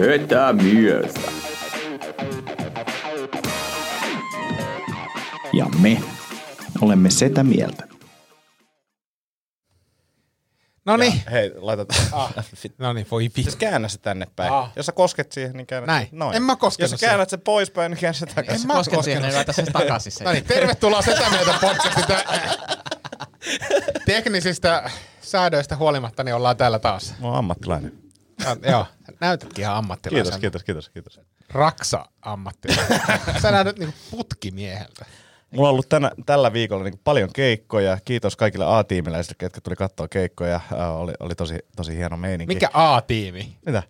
Sötä mieltä. Ja me olemme sitä mieltä. No niin, Hei, laita... Ah. no niin, voi vittu. Siis käännä se tänne päin. Ah. Jos sä kosket siihen, niin käännä Näin. se. Noin. En mä koskenut Jos sä käännät sen poispäin, niin käännä se takaisin. En mä Kosken siihen, koskenut. niin laita sen takaisin sen. No niin, tervetuloa Setä Mieltä podcastin. Tä- Teknisistä säädöistä huolimatta niin ollaan täällä taas. Mä oon ammattilainen. Joo, näytätkin ihan ammattilaisen. Kiitos, kiitos, kiitos, kiitos. Raksa ammattilainen. Sä näytät niinku putkimieheltä. Mulla on ollut tänä, tällä viikolla niin paljon keikkoja. Kiitos kaikille A-tiimiläisille, ketkä tuli katsoa keikkoja. Äh, oli, oli tosi, tosi hieno meininki. Mikä A-tiimi? Mitä?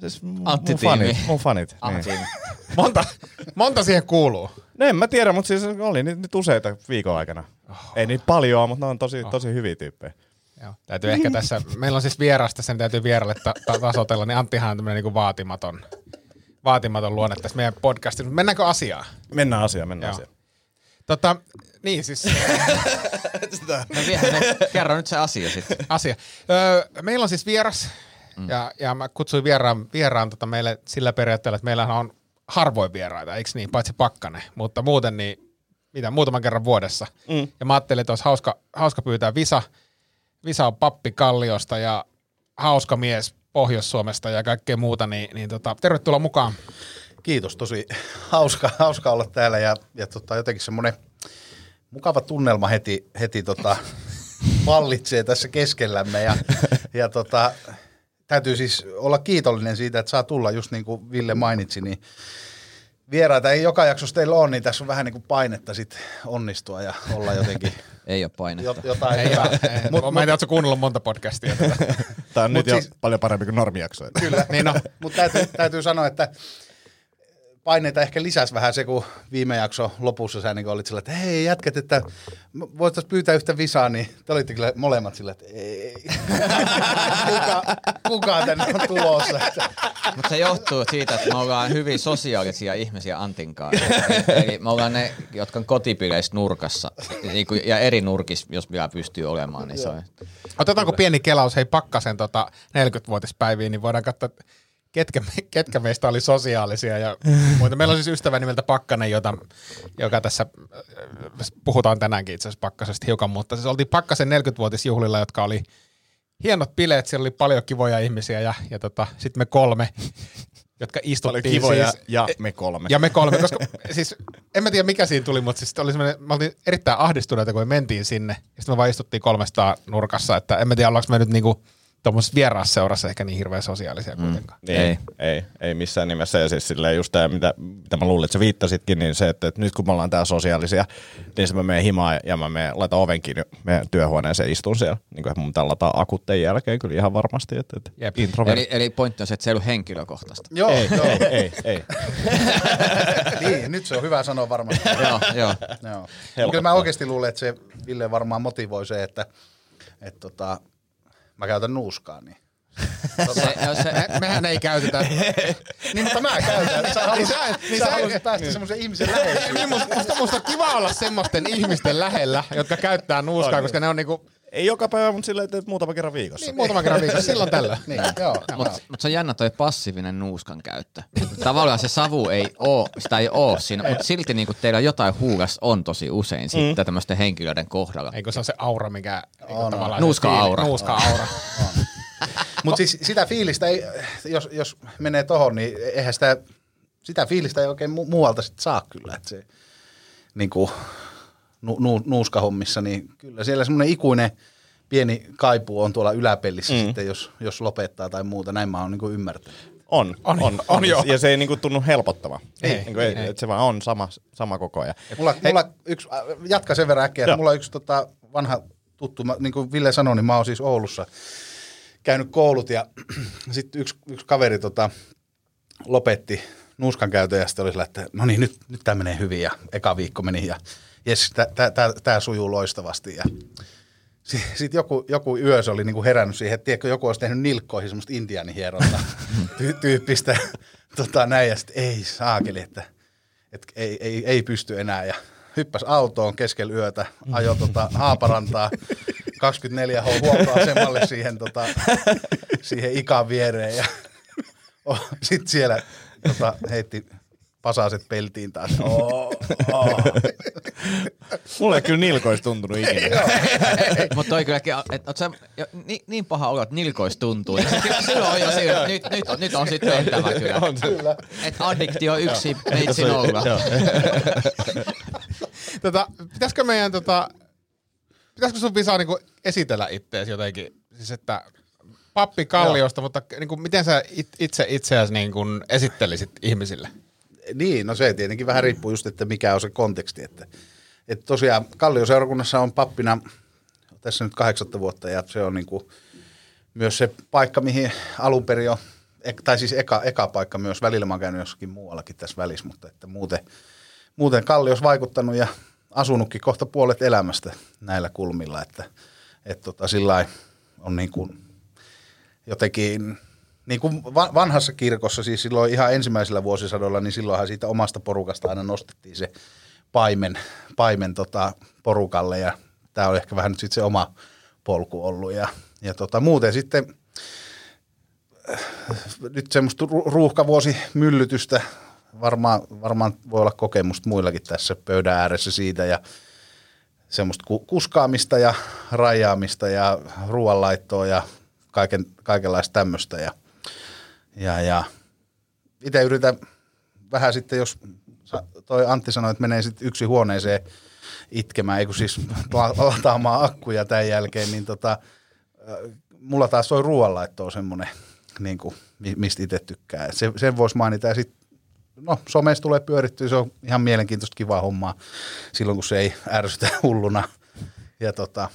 Siis mun, fanit. Mun fanit. Niin. Monta, monta siihen kuuluu? No en mä tiedä, mutta siis oli nyt, nyt useita viikon aikana. Oh. Ei niitä paljon, mutta ne on tosi, tosi hyviä tyyppejä. Joo. Täytyy ehkä tässä, meillä on siis vierasta, sen täytyy vieralle ta- ta- tasotella, niin Anttihan on tämmöinen niin vaatimaton, vaatimaton luonne tässä meidän podcastissa. Mennäänkö asiaan? Mennään asiaan, mennään Joo. asiaan. Tota, niin siis No vielä, no, kerro nyt se asia sitten. asia. Öö, meillä on siis vieras, mm. ja, ja mä kutsuin vieraan, vieraan tota meille sillä periaatteella, että meillähän on harvoin vieraita, eikö niin, paitsi pakkanen, mutta muuten niin, mitä, muutaman kerran vuodessa. Mm. Ja mä ajattelin, että olisi hauska, hauska pyytää Visa. Visa on pappi Kalliosta ja hauska mies Pohjois-Suomesta ja kaikkea muuta, niin, niin tota, tervetuloa mukaan. Kiitos, tosi hauska, hauska olla täällä ja, ja tota, jotenkin semmoinen mukava tunnelma heti, heti tota, vallitsee tässä keskellämme ja, ja tota, täytyy siis olla kiitollinen siitä, että saa tulla just niin kuin Ville mainitsi, niin vieraita ei joka jaksossa teillä ole, niin tässä on vähän niin kuin painetta sit onnistua ja olla jotenkin Ei ole painetta. jot, jotain Ei, ei, Mut- mä en tiedä, kuunnellut monta podcastia. Tätä. Tämä on Mut nyt jo siis- paljon parempi kuin normijakso. Kyllä, niin no, mutta täytyy, täytyy sanoa, että paineita ehkä lisäsi vähän se, kun viime jakso lopussa sä niin olit sillä, että hei jätkät, että voitaisiin pyytää yhtä visaa, niin te olitte kyllä molemmat sillä, että ei. kuka, kuka tänne on tulossa? Mutta se johtuu siitä, että me ollaan hyvin sosiaalisia ihmisiä Antin kanssa. Eli me ollaan ne, jotka on kotipileissä nurkassa. Niin kuin- Ja eri nurkissa, jos vielä pystyy olemaan, niin se on. Otetaanko pieni kelaus, hei Pakkasen tota 40-vuotispäiviin, niin voidaan katsoa, ketkä, me- ketkä meistä oli sosiaalisia. Ja muita. Meillä on siis ystävä nimeltä Pakkanen, jota, joka tässä, äh, puhutaan tänäänkin itse asiassa Pakkasesta hiukan, mutta siis oltiin Pakkasen 40-vuotisjuhlilla, jotka oli hienot bileet, siellä oli paljon kivoja ihmisiä ja, ja tota, sitten me kolme, jotka istuttiin kivoja siis, ja me kolme. ja me kolme, koska siis en mä tiedä mikä siinä tuli, mutta siis oli semmoinen, me oltiin erittäin ahdistuneita, kun me mentiin sinne. Ja sitten me vaan istuttiin kolmesta nurkassa, että en mä tiedä, ollaanko me nyt niinku tuommoisessa vieraasseurassa ehkä niin hirveän sosiaalisia kuitenkaan. Niin, ei. Ei. ei, ei missään nimessä. Ja siis silleen just tämä, mitä, mitä mä luulin, että sä viittasitkin, niin se, että, että nyt kun me ollaan täällä sosiaalisia, niin se mä menen himaan ja mä menen, laitan oven kiinni meidän työhuoneeseen istun siellä. Niin kuin, mun pitää lataa akutteen jälkeen kyllä ihan varmasti, että, että Jep. Eli, eli pointti on se, että se ei ollut henkilökohtaista. joo, Ei, joo. ei, ei, ei. niin, nyt se on hyvä sanoa varmasti. joo, joo. Joo. Kyllä mä oikeasti luulen, että se Ville varmaan motivoi se, että, että tota, mä käytän nuuskaa. Niin. Se, no se, Me, mehän ei käytetä. niin, mutta mä käytän. Sä haluaisit, niin niin sä sä- haluaisit päästä semmoisen ihmisen läheisyyteen. niin musta, musta, musta on kiva olla semmoisten ihmisten lähellä, jotka käyttää nuuskaa, koska ne on niinku, Ei joka päivä, mutta silleen, että muutama kerran viikossa. niin muutaman kerran viikossa, silloin tällöin. Niin, joo. Mutta mut se on jännä toi passiivinen nuuskan käyttö. Tavallaan se savu ei oo, sitä ei oo siinä, mutta silti niinku teillä jotain huugas on tosi usein sitten tämmöisten henkilöiden kohdalla. Eikö se on se aura, mikä niinku On, tavallaan... Nuuska-aura. Nuuska-aura. Mutta siis sitä fiilistä, ei, jos, jos menee tohon, niin eihän sitä, sitä fiilistä ei oikein mu- muualta sit saa kyllä. Että se, niin kuin, nu, nu, nuuskahommissa, niin kyllä siellä semmoinen ikuinen pieni kaipuu on tuolla yläpellissä mm. sitten, jos, jos lopettaa tai muuta. Näin mä oon niin ymmärtänyt. On, On, on, on, on joo. Ja se ei niinku tunnu helpottava. Ei, niin kuin, ei, ei. Että se vaan on sama, sama koko ajan. Mulla, mulla yksi, äh, jatka sen verran äkkiä, että mulla on yksi tota, vanha tuttu, mä, niin kuin Ville sanoi, niin mä oon siis Oulussa käynyt koulut ja sitten yksi, yksi kaveri tota, lopetti nuuskan käytön ja sitten oli sillä, että no niin, nyt, nyt tämä menee hyvin ja eka viikko meni ja jes, tämä sujuu loistavasti ja sitten joku, joku yö se oli niinku herännyt siihen, että tiedätkö, joku olisi tehnyt nilkkoihin semmoista intiaanihieronta ty- tyyppistä tota, näin ja sitten ei saakeli, että, että ei, ei, ei, pysty enää ja hyppäs autoon keskellä yötä, ajoi tota Haaparantaa 24H huoltoasemalle siihen, tota, siihen ikan viereen ja sitten siellä tota, heitti pasaset peltiin taas. Oh, oh. Mulle ei kyllä nilkois tuntunut ikinä. Mutta toi kyllä, että sä niin, niin paha olo, että nilkois tuntuu. Niin silloin on jo siinä, nyt, nyt, on, nyt on sitten tehtävä kyllä. On kyllä. Että addiktio yksi meitsi nolla. tota, pitäisikö meidän, tota, pitäisikö sun Visa niinku esitellä itteesi jotenkin? Siis että pappi Kalliosta, mutta niin kuin, miten sä itse itseäsi niin kuin esittelisit ihmisille? Niin, no se tietenkin vähän riippuu just, että mikä on se konteksti. Että, että tosiaan Kallioseurakunnassa on pappina tässä nyt kahdeksatta vuotta ja se on niin kuin myös se paikka, mihin alun perin on, tai siis eka, eka paikka myös, välillä mä oon käynyt jossakin muuallakin tässä välissä, mutta että muuten, muuten Kallios vaikuttanut ja asunutkin kohta puolet elämästä näillä kulmilla, että, että tota, sillä on niin kuin jotenkin niin kuin vanhassa kirkossa, siis silloin ihan ensimmäisellä vuosisadolla, niin silloinhan siitä omasta porukasta aina nostettiin se paimen, paimen tota porukalle. Ja tämä oli ehkä vähän nyt sitten se oma polku ollut. Ja, ja tota, muuten sitten äh, nyt semmoista ruuhkavuosi myllytystä. Varmaan, varmaan voi olla kokemusta muillakin tässä pöydän ääressä siitä. Ja semmoista kuskaamista ja rajaamista ja ruoanlaittoa ja kaiken, kaikenlaista tämmöistä. Ja – ja, ja itse yritän vähän sitten, jos toi Antti sanoi, että menee sitten yksi huoneeseen itkemään, ei siis lataamaan akkuja tämän jälkeen, niin tota, mulla taas toi ruoanlaitto semmoinen, niin kuin, mistä itse tykkää. Se, sen voisi mainita ja sitten no, somessa tulee pyörittyä, se on ihan mielenkiintoista kivaa hommaa silloin, kun se ei ärsytä hulluna. Ja tota,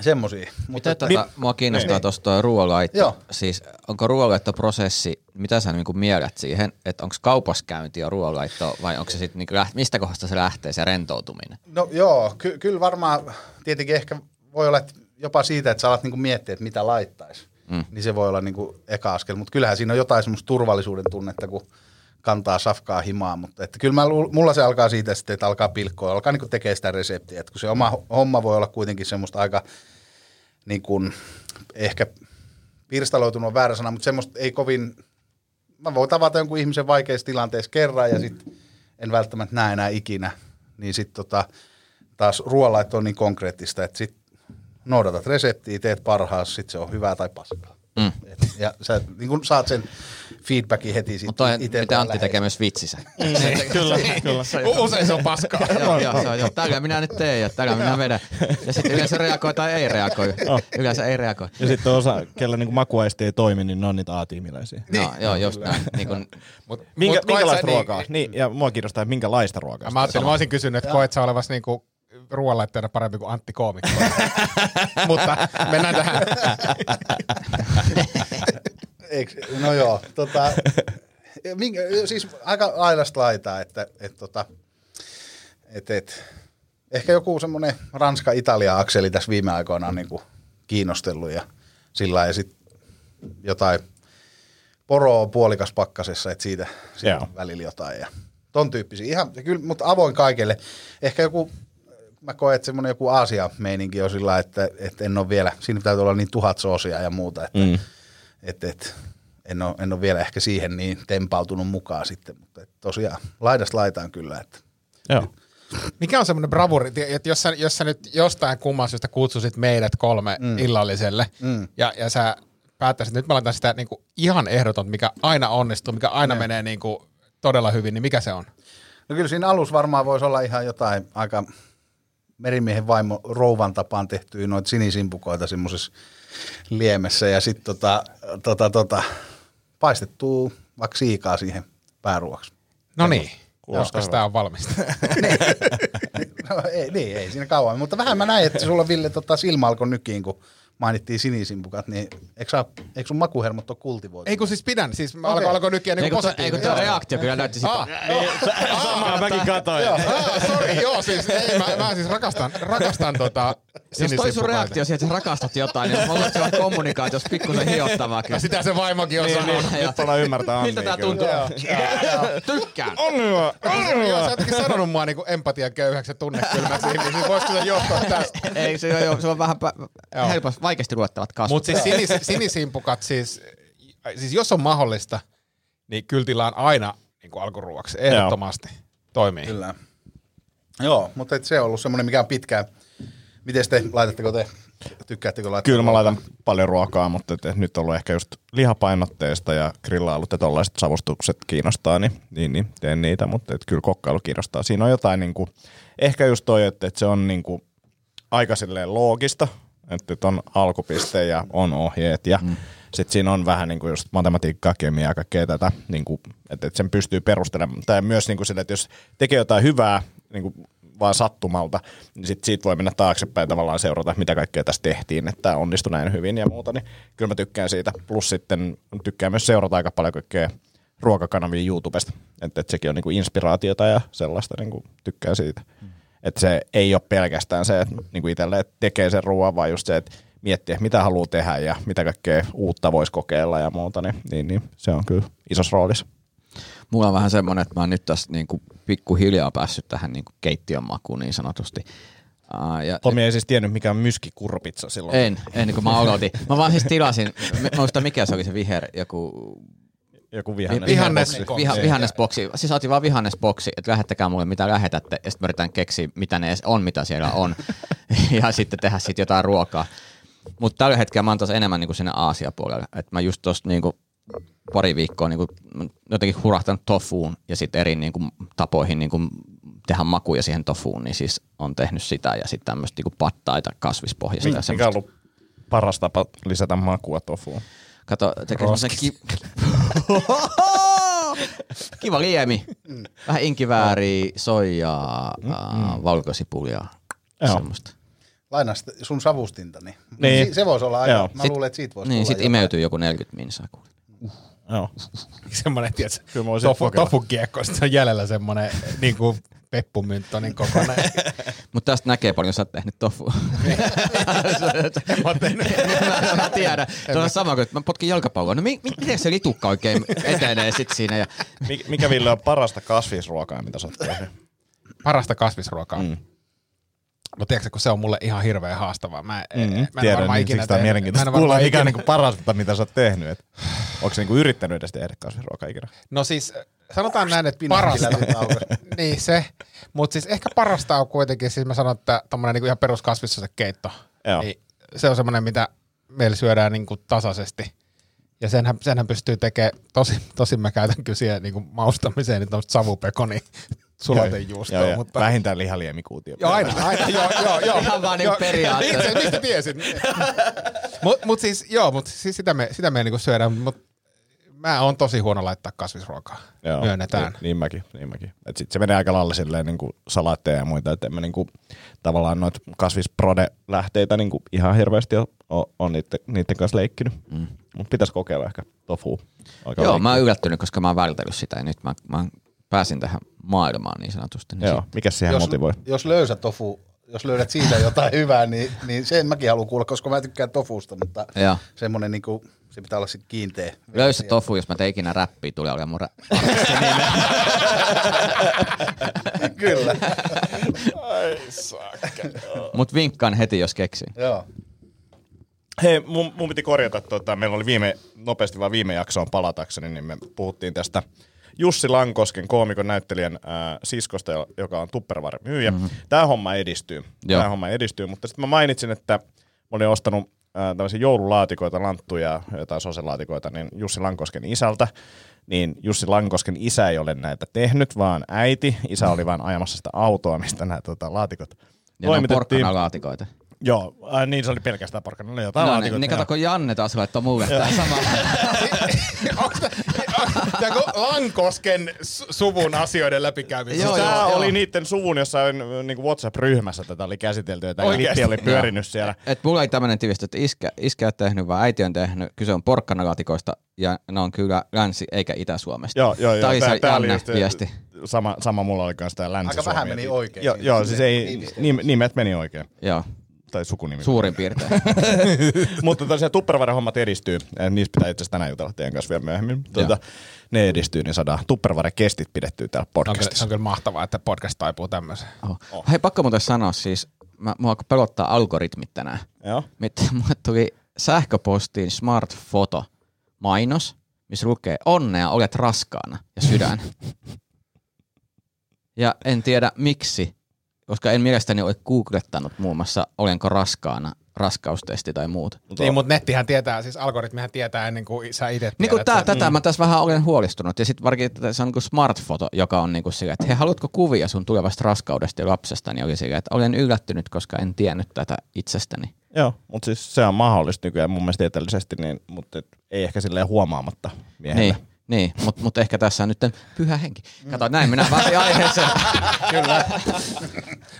Semmosia. Mitä tätä, niin, mua kiinnostaa niin. tuosta ruoanlaitto. Joo. Siis onko ruoanlaittoprosessi, mitä sä niinku mielät siihen, että onko kaupaskäynti ja ruoanlaitto vai onko se sitten, niinku, mistä kohdasta se lähtee se rentoutuminen? No joo, ky- kyllä varmaan tietenkin ehkä voi olla että jopa siitä, että sä alat niinku miettiä, että mitä laittaisi. Mm. Niin se voi olla niinku eka askel, mutta kyllähän siinä on jotain semmoista turvallisuuden tunnetta, kun kantaa safkaa himaa, mutta että kyllä mä, mulla se alkaa siitä sitten, että alkaa pilkkoa, alkaa niin tekemään sitä reseptiä, että kun se oma homma voi olla kuitenkin semmoista aika niin kuin, ehkä pirstaloitunut on väärä sana, mutta semmoista ei kovin, mä voin tavata jonkun ihmisen vaikeissa tilanteissa kerran ja sitten en välttämättä näe enää ikinä, niin sitten tota, taas ruoanlaitto on niin konkreettista, että sitten noudatat reseptiä, teet parhaas, sitten se on hyvää tai paskaa. Mm. Et, ja sä niin kun saat sen feedbackin heti sitten Mutta mitä Antti tekee myös vitsisä. Mm. kyllä, kyllä. Usein se on paskaa. joo, joo, joo, joo. Tällä minä nyt teen ja tällä minä vedän. Ja sitten yleensä reagoi tai ei reagoi. Oh. Yleensä ei reagoi. Ja sitten osa, kellä niin makuaisti ei toimi, niin ne on niitä A-tiimiläisiä. Niin. No, joo, just näin. Niin kun... Mut, Minkä, mut minkälaista ruokaa? Niin, niin, ja mua kiinnostaa, että minkälaista ruokaa. Mä ajattelin, mä olisin kysynyt, että koet sä olevas niinku ruoanlaittajana parempi kuin Antti Koomikko. Mutta mennään tähän. No joo, tota, minkä, siis aika ailasta laitaa, että et, tota, et, et, ehkä joku semmoinen Ranska-Italia-akseli tässä viime aikoina on niinku kiinnostellut ja sillä ja sitten jotain poroa puolikas pakkasessa, että siitä, siitä on välillä jotain ja ton tyyppisiä. Ihan, kyllä, mutta avoin kaikille. Ehkä joku mä koen, että semmoinen joku Aasia-meininki on sillä, että, että en ole vielä, siinä täytyy olla niin tuhat soosia ja muuta, että, mm. Että, että en, ole, en ole vielä ehkä siihen niin tempautunut mukaan sitten, mutta että tosiaan laidasta laitaan kyllä. Että, Joo. Mikä on semmoinen bravuri, että jos sä, jos sä nyt jostain kumman syystä kutsusit meidät kolme mm. illalliselle mm. Ja, ja sä päättäisit, että nyt mä laitan sitä niin kuin ihan ehdoton, mikä aina onnistuu, mikä aina ne. menee niin kuin todella hyvin, niin mikä se on? No kyllä siinä alussa varmaan voisi olla ihan jotain aika merimiehen vaimo rouvan tapaan tehtyä noita sinisimpukoita semmoisessa liemessä ja sitten tota, tota, tota, paistettua vaikka siikaa siihen pääruoksi. No niin, koska tämä on valmista. niin. no, ei, niin, ei siinä kauan, mutta vähän mä näin, että sulla Ville tota, silmä alkoi nykiin, kun mainittiin sinisimpukat, niin eikö, sä, eikö sun makuhermot ole kultivoitu? Ei kun siis pidän, siis mä Okei. alkoi nykiä niinku Eikö tuo, eikö tuo reaktio kyllä näytti sitä? Ah, Samaa mäkin katoin. Ah, sorry, joo, siis ei, mä, mä siis rakastan, rakastan tota Jos toi sun reaktio siihen, että sä rakastat jotain, niin mä se on kommunikaatiossa pikkusen hiottavaa kyllä. Ja sitä se vaimokin on Niin, sanonut. niin, nyt ollaan ymmärtää Miltä tää tuntuu? Tykkään. On hyvä, on Joo, hyvä. sä jotenkin sanonut mua niinku empatiaköyhäksi ja tunnekylmäksi ihmisiin, niin voisiko se johtua tästä? Ei, se on, jo- se on vähän Joo. helposti, vaikeasti luettavat kasvot. Mutta siis sinis, sinisimpukat, siis, siis jos on mahdollista, niin kyllä tilaan aina niin kuin alkuruuaksi, ehdottomasti. Toimii. Kyllä. Joo, mutta et se on ollut semmoinen, mikä on pitkään. Miten te, laitatteko te, tykkäättekö laittaa? Kyllä mä laitan paljon ruokaa, mutta et, et nyt on ollut ehkä just lihapainotteista ja grillailut ja tollaiset savustukset kiinnostaa, niin, niin, niin teen niitä, mutta et kyllä kokkailu kiinnostaa. Siinä on jotain niinku, ehkä just toi, että et se on niinku aika silleen loogista, että et on alkupiste ja on ohjeet ja mm. sitten siinä on vähän niinku just matematiikkaa, kemiaa ja kaikkea tätä, niinku, että et sen pystyy perustelemaan. Tai myös niinku sille, että jos tekee jotain hyvää, niinku vaan sattumalta, niin sit siitä voi mennä taaksepäin tavallaan seurata, mitä kaikkea tässä tehtiin, että onnistui näin hyvin ja muuta, niin kyllä mä tykkään siitä. Plus sitten tykkään myös seurata aika paljon kaikkea ruokakanavia YouTubesta, että, että sekin on niinku inspiraatiota ja sellaista, niinku tykkään siitä. Mm. Että se ei ole pelkästään se, että niinku itselle tekee sen ruoan, vaan just se, että miettiä, mitä haluaa tehdä ja mitä kaikkea uutta voisi kokeilla ja muuta, niin, niin, niin se on kyllä isossa roolissa. Mulla on vähän semmoinen, että mä oon nyt tässä niinku pikkuhiljaa päässyt tähän niinku keittiön makuun niin sanotusti. Uh, ja Tomi ei siis tiennyt, mikä on myskikurpitsa silloin. en, en kun mä odotin. Mä vaan siis tilasin, mä muistan mikä se oli se viher, joku Joku vihannes. Vihannes- viha, Niin. vihannesboksi. Siis otin vaan vihannesboksi, että lähettäkää mulle mitä lähetätte, ja sitten yritän keksiä, mitä ne edes on, mitä siellä on, ja sitten tehdä sitten jotain ruokaa. Mutta tällä hetkellä mä oon taas enemmän niinku sinne Aasia-puolelle. Et mä just tosta niinku pari viikkoa niinku jotenkin hurahtanut tofuun ja sitten eri niinku tapoihin niinku tehdä makuja siihen tofuun, niin siis on tehnyt sitä ja sitten tämmöistä niinku pattaita kasvispohjaista. ja Mikä on ollut paras tapa lisätä makua tofuun? Kato, tekee semmoisen ki- kiva liemi. Vähän inkivääriä, soijaa, mm, mm. valkosipulia, Joo. semmoista. Lainaa sitä sun savustintani. Niin. Se, se voisi olla aika. Joo. Mä Sit- luulen, että siitä voisi Niin, sit jotain. imeytyy joku 40 minsaa. kuule. Joo. Semmoinen, tiedätkö, Kyllä mä voisin tofu, kokeilla. tofukiekko, sit se on jäljellä semmoinen niin kuin peppumynttonin kokoinen. Mutta tästä näkee paljon, jos sä oot tehnyt tofu. Mä tehnyt. mä, mä tiedän. Tuo on sama kuin, että mä potkin jalkapalloa. No mi, mi, miten se litukka oikein etenee sit siinä? Ja, Mik- Mikä Ville on parasta kasvisruokaa, mitä sä oot tehnyt? Parasta kasvisruokaa. Mm. No tiedätkö, kun se on mulle ihan hirveän haastavaa. Mä, mm, mä en Tiedän, varmaan niin ikinä siksi tää on tehnyt- mielenkiintoista kuulla, ikinä- niinku parasta, mitä sä oot tehnyt. Et, onko se niinku yrittänyt edes tehdä kasvisruokaa ikinä? No siis sanotaan näin, että parasta, auki. niin se, mutta siis ehkä parasta on kuitenkin, siis mä sanon, että tommonen niinku ihan peruskasvissosekeitto, Joo. niin se on semmoinen, mitä meillä syödään niinku tasaisesti. Ja senhän, senhän pystyy tekemään, tosi, tosi mä käytän kyllä siihen niinku maustamiseen, niin tämmöistä savupekoni sulatejuustoa, Joo, ja mutta... Vähintään lihaliemikuutio. Joo, aina, aina, joo, joo, joo. Ihan vaan periaatteessa. Niin, se, mistä tiesit? mut, mut siis, joo, mut siis sitä me, sitä me niinku syödään, mut mä oon tosi huono laittaa kasvisruokaa. Joo, Myönnetään. Niin, niin mäkin, niin mäkin. Et sit se menee aika lailla silleen niinku salaatteja ja muita, että en mä niinku, tavallaan noita kasvisprode-lähteitä niinku ihan hirveästi ole, ole, on niiden, niiden kanssa leikkinyt. Mm. Mutta pitäisi kokeilla ehkä tofu. Aika joo, leikkiä. mä oon yllättynyt, koska mä oon vältellyt sitä ja nyt mä, mä pääsin tähän maailmaan niin sanotusti. Niin Joo, mikä siihen jos, motivoi? jos löysä tofu, jos löydät siitä jotain hyvää, niin, niin sen mäkin haluan kuulla, koska mä tykkään tofusta, mutta Joo. semmoinen niinku, se pitää olla sitten kiinteä. Löysä tofu, jos mä tein ikinä räppiä, tulee olemaan mun rä- Kyllä, Mut vinkkaan heti, jos keksii. joo. Hei, mun, mun piti korjata, tota, meillä oli viime, nopeasti vaan viime jaksoon palatakseni, niin me puhuttiin tästä Jussi Lankosken koomikon näyttelijän ää, siskosta, joka on Tupperware myyjä. Mm-hmm. Tämä homma edistyy. Tämä homma edistyy, mutta sitten mä mainitsin, että mä olin ostanut ää, tämmöisiä joululaatikoita, lanttuja, jotain soselaatikoita, niin Jussi Lankosken isältä. Niin Jussi Lankosken isä ei ole näitä tehnyt, vaan äiti. Isä oli vaan ajamassa sitä autoa, mistä nämä tota, laatikot Ja ne on porkkanalaatikoita. Joo, äh, niin se oli pelkästään porkkana. Oli jotain No, niin, laatikoita, niin joo. kato, kun Janne taas laittoi mulle tää sama. Tämä Lankosken su- suvun asioiden läpikäymistä. Joo, Tämä joo. oli niiden suvun jossain niin WhatsApp-ryhmässä tätä oli käsitelty, ja tämä oli pyörinyt siellä. Et mulla ei tämmöinen tivistö, että iskä, iskä on tehnyt, vaan äiti on tehnyt. Kyse on porkkanalaatikoista ja ne on kyllä länsi- eikä Itä-Suomesta. Joo, joo, joo. Tämä tää oli Janne just, viesti. Sama, sama mulla oli kanssa tämä länsi Aika vähän meni oikein. Joo, joo siis ei, nimet meni oikein. Joo, Tai sukunimi. suurin piirtein. Mutta tosiaan Tupperware-hommat edistyy. Niistä pitää itse asiassa tänään jutella teidän kanssa vielä myöhemmin. Tuota, ne edistyy, niin saadaan Tupperware-kestit pidettyä täällä On kyllä, podcastissa. on kyllä mahtavaa, että podcast taipuu tämmöiseen. Oh. Hei, pakko muuten sanoa siis, mä, mua alkoi pelottaa algoritmit tänään. Joo. Mitä mulle tuli sähköpostiin smart foto mainos, missä lukee onnea, olet raskaana ja sydän. ja en tiedä miksi, koska en mielestäni ole googlettanut muun muassa olenko raskaana, raskaustesti tai muut. Niin, mutta nettihän tietää, siis algoritmihan tietää ennen kuin sä itse Niin kuin tää, tätä mä tässä vähän olen huolestunut. Ja sitten varsinkin että se on niin smartfoto, joka on niin kuin sillä, että hei, haluatko kuvia sun tulevasta raskaudesta ja lapsesta, niin oli sillä, että olen yllättynyt, koska en tiennyt tätä itsestäni. Joo, mutta siis se on mahdollista nykyään mun mielestä tieteellisesti, niin, mutta et, ei ehkä silleen huomaamatta miehelle. Niin, niin mutta mut ehkä tässä on nyt pyhä henki. Kato, näin minä pääsin aiheeseen. Kyllä.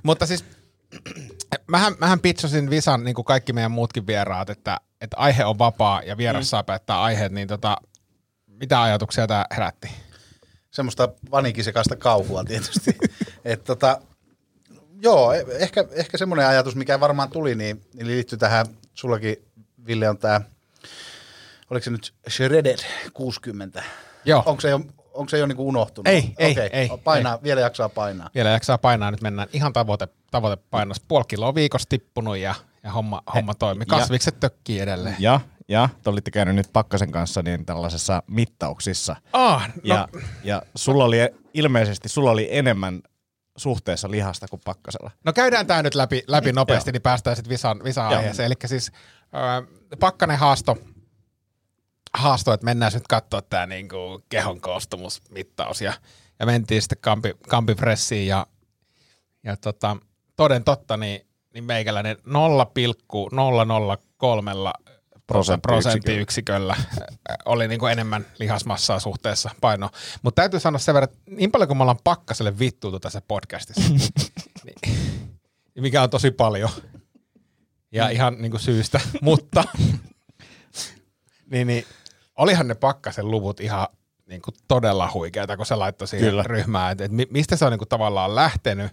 Mutta siis mähän, mähän pitchasin Visan niin kuin kaikki meidän muutkin vieraat, että, että aihe on vapaa ja vieras mm. saa päättää aiheet, niin tota, mitä ajatuksia tämä herätti? semmoista vanikisekaista kauhua tietysti. Et tota, joo, e- ehkä, ehkä semmoinen ajatus, mikä varmaan tuli, niin, niin liittyy tähän, sullakin Ville on tämä, oliko se nyt Shredded 60? Joo. Onko se jo, onko se jo niinku unohtunut? Ei, ei, Okei, ei, Painaa, vielä jaksaa painaa. Vielä jaksaa painaa, nyt mennään ihan tavoite, tavoitepainos. Puoli kiloa viikossa tippunut ja, ja homma, homma toimii. Kasvikset tökkii edelleen. Ja, ja te olitte käynyt nyt Pakkasen kanssa niin tällaisessa mittauksissa. Ah, no, Ja, ja sulla oli ilmeisesti sulla oli enemmän suhteessa lihasta kuin Pakkasella. No käydään tämä nyt läpi, läpi nopeasti, niin päästään sitten Visan, Visan aiheeseen. Eli siis äh, Pakkanen haasto, haasto, että mennään nyt katsoa tämä niinku kehon koostumusmittaus. Ja, ja mentiin sitten kampi, kampipressiin ja, ja tota, toden totta, niin, niin meikäläinen 0,003 prosenttiyksiköllä äh, oli niinku enemmän lihasmassaa suhteessa paino. Mutta täytyy sanoa sen verran, että niin paljon kuin me ollaan pakkaselle vittuutu tässä podcastissa, niin, mikä on tosi paljon. Ja ihan niinku syystä, mutta niin, niin, olihan ne pakkasen luvut ihan niinku todella huikeita, kun se laittoi siihen Kyllä. ryhmään, että et mi- mistä se on niinku tavallaan lähtenyt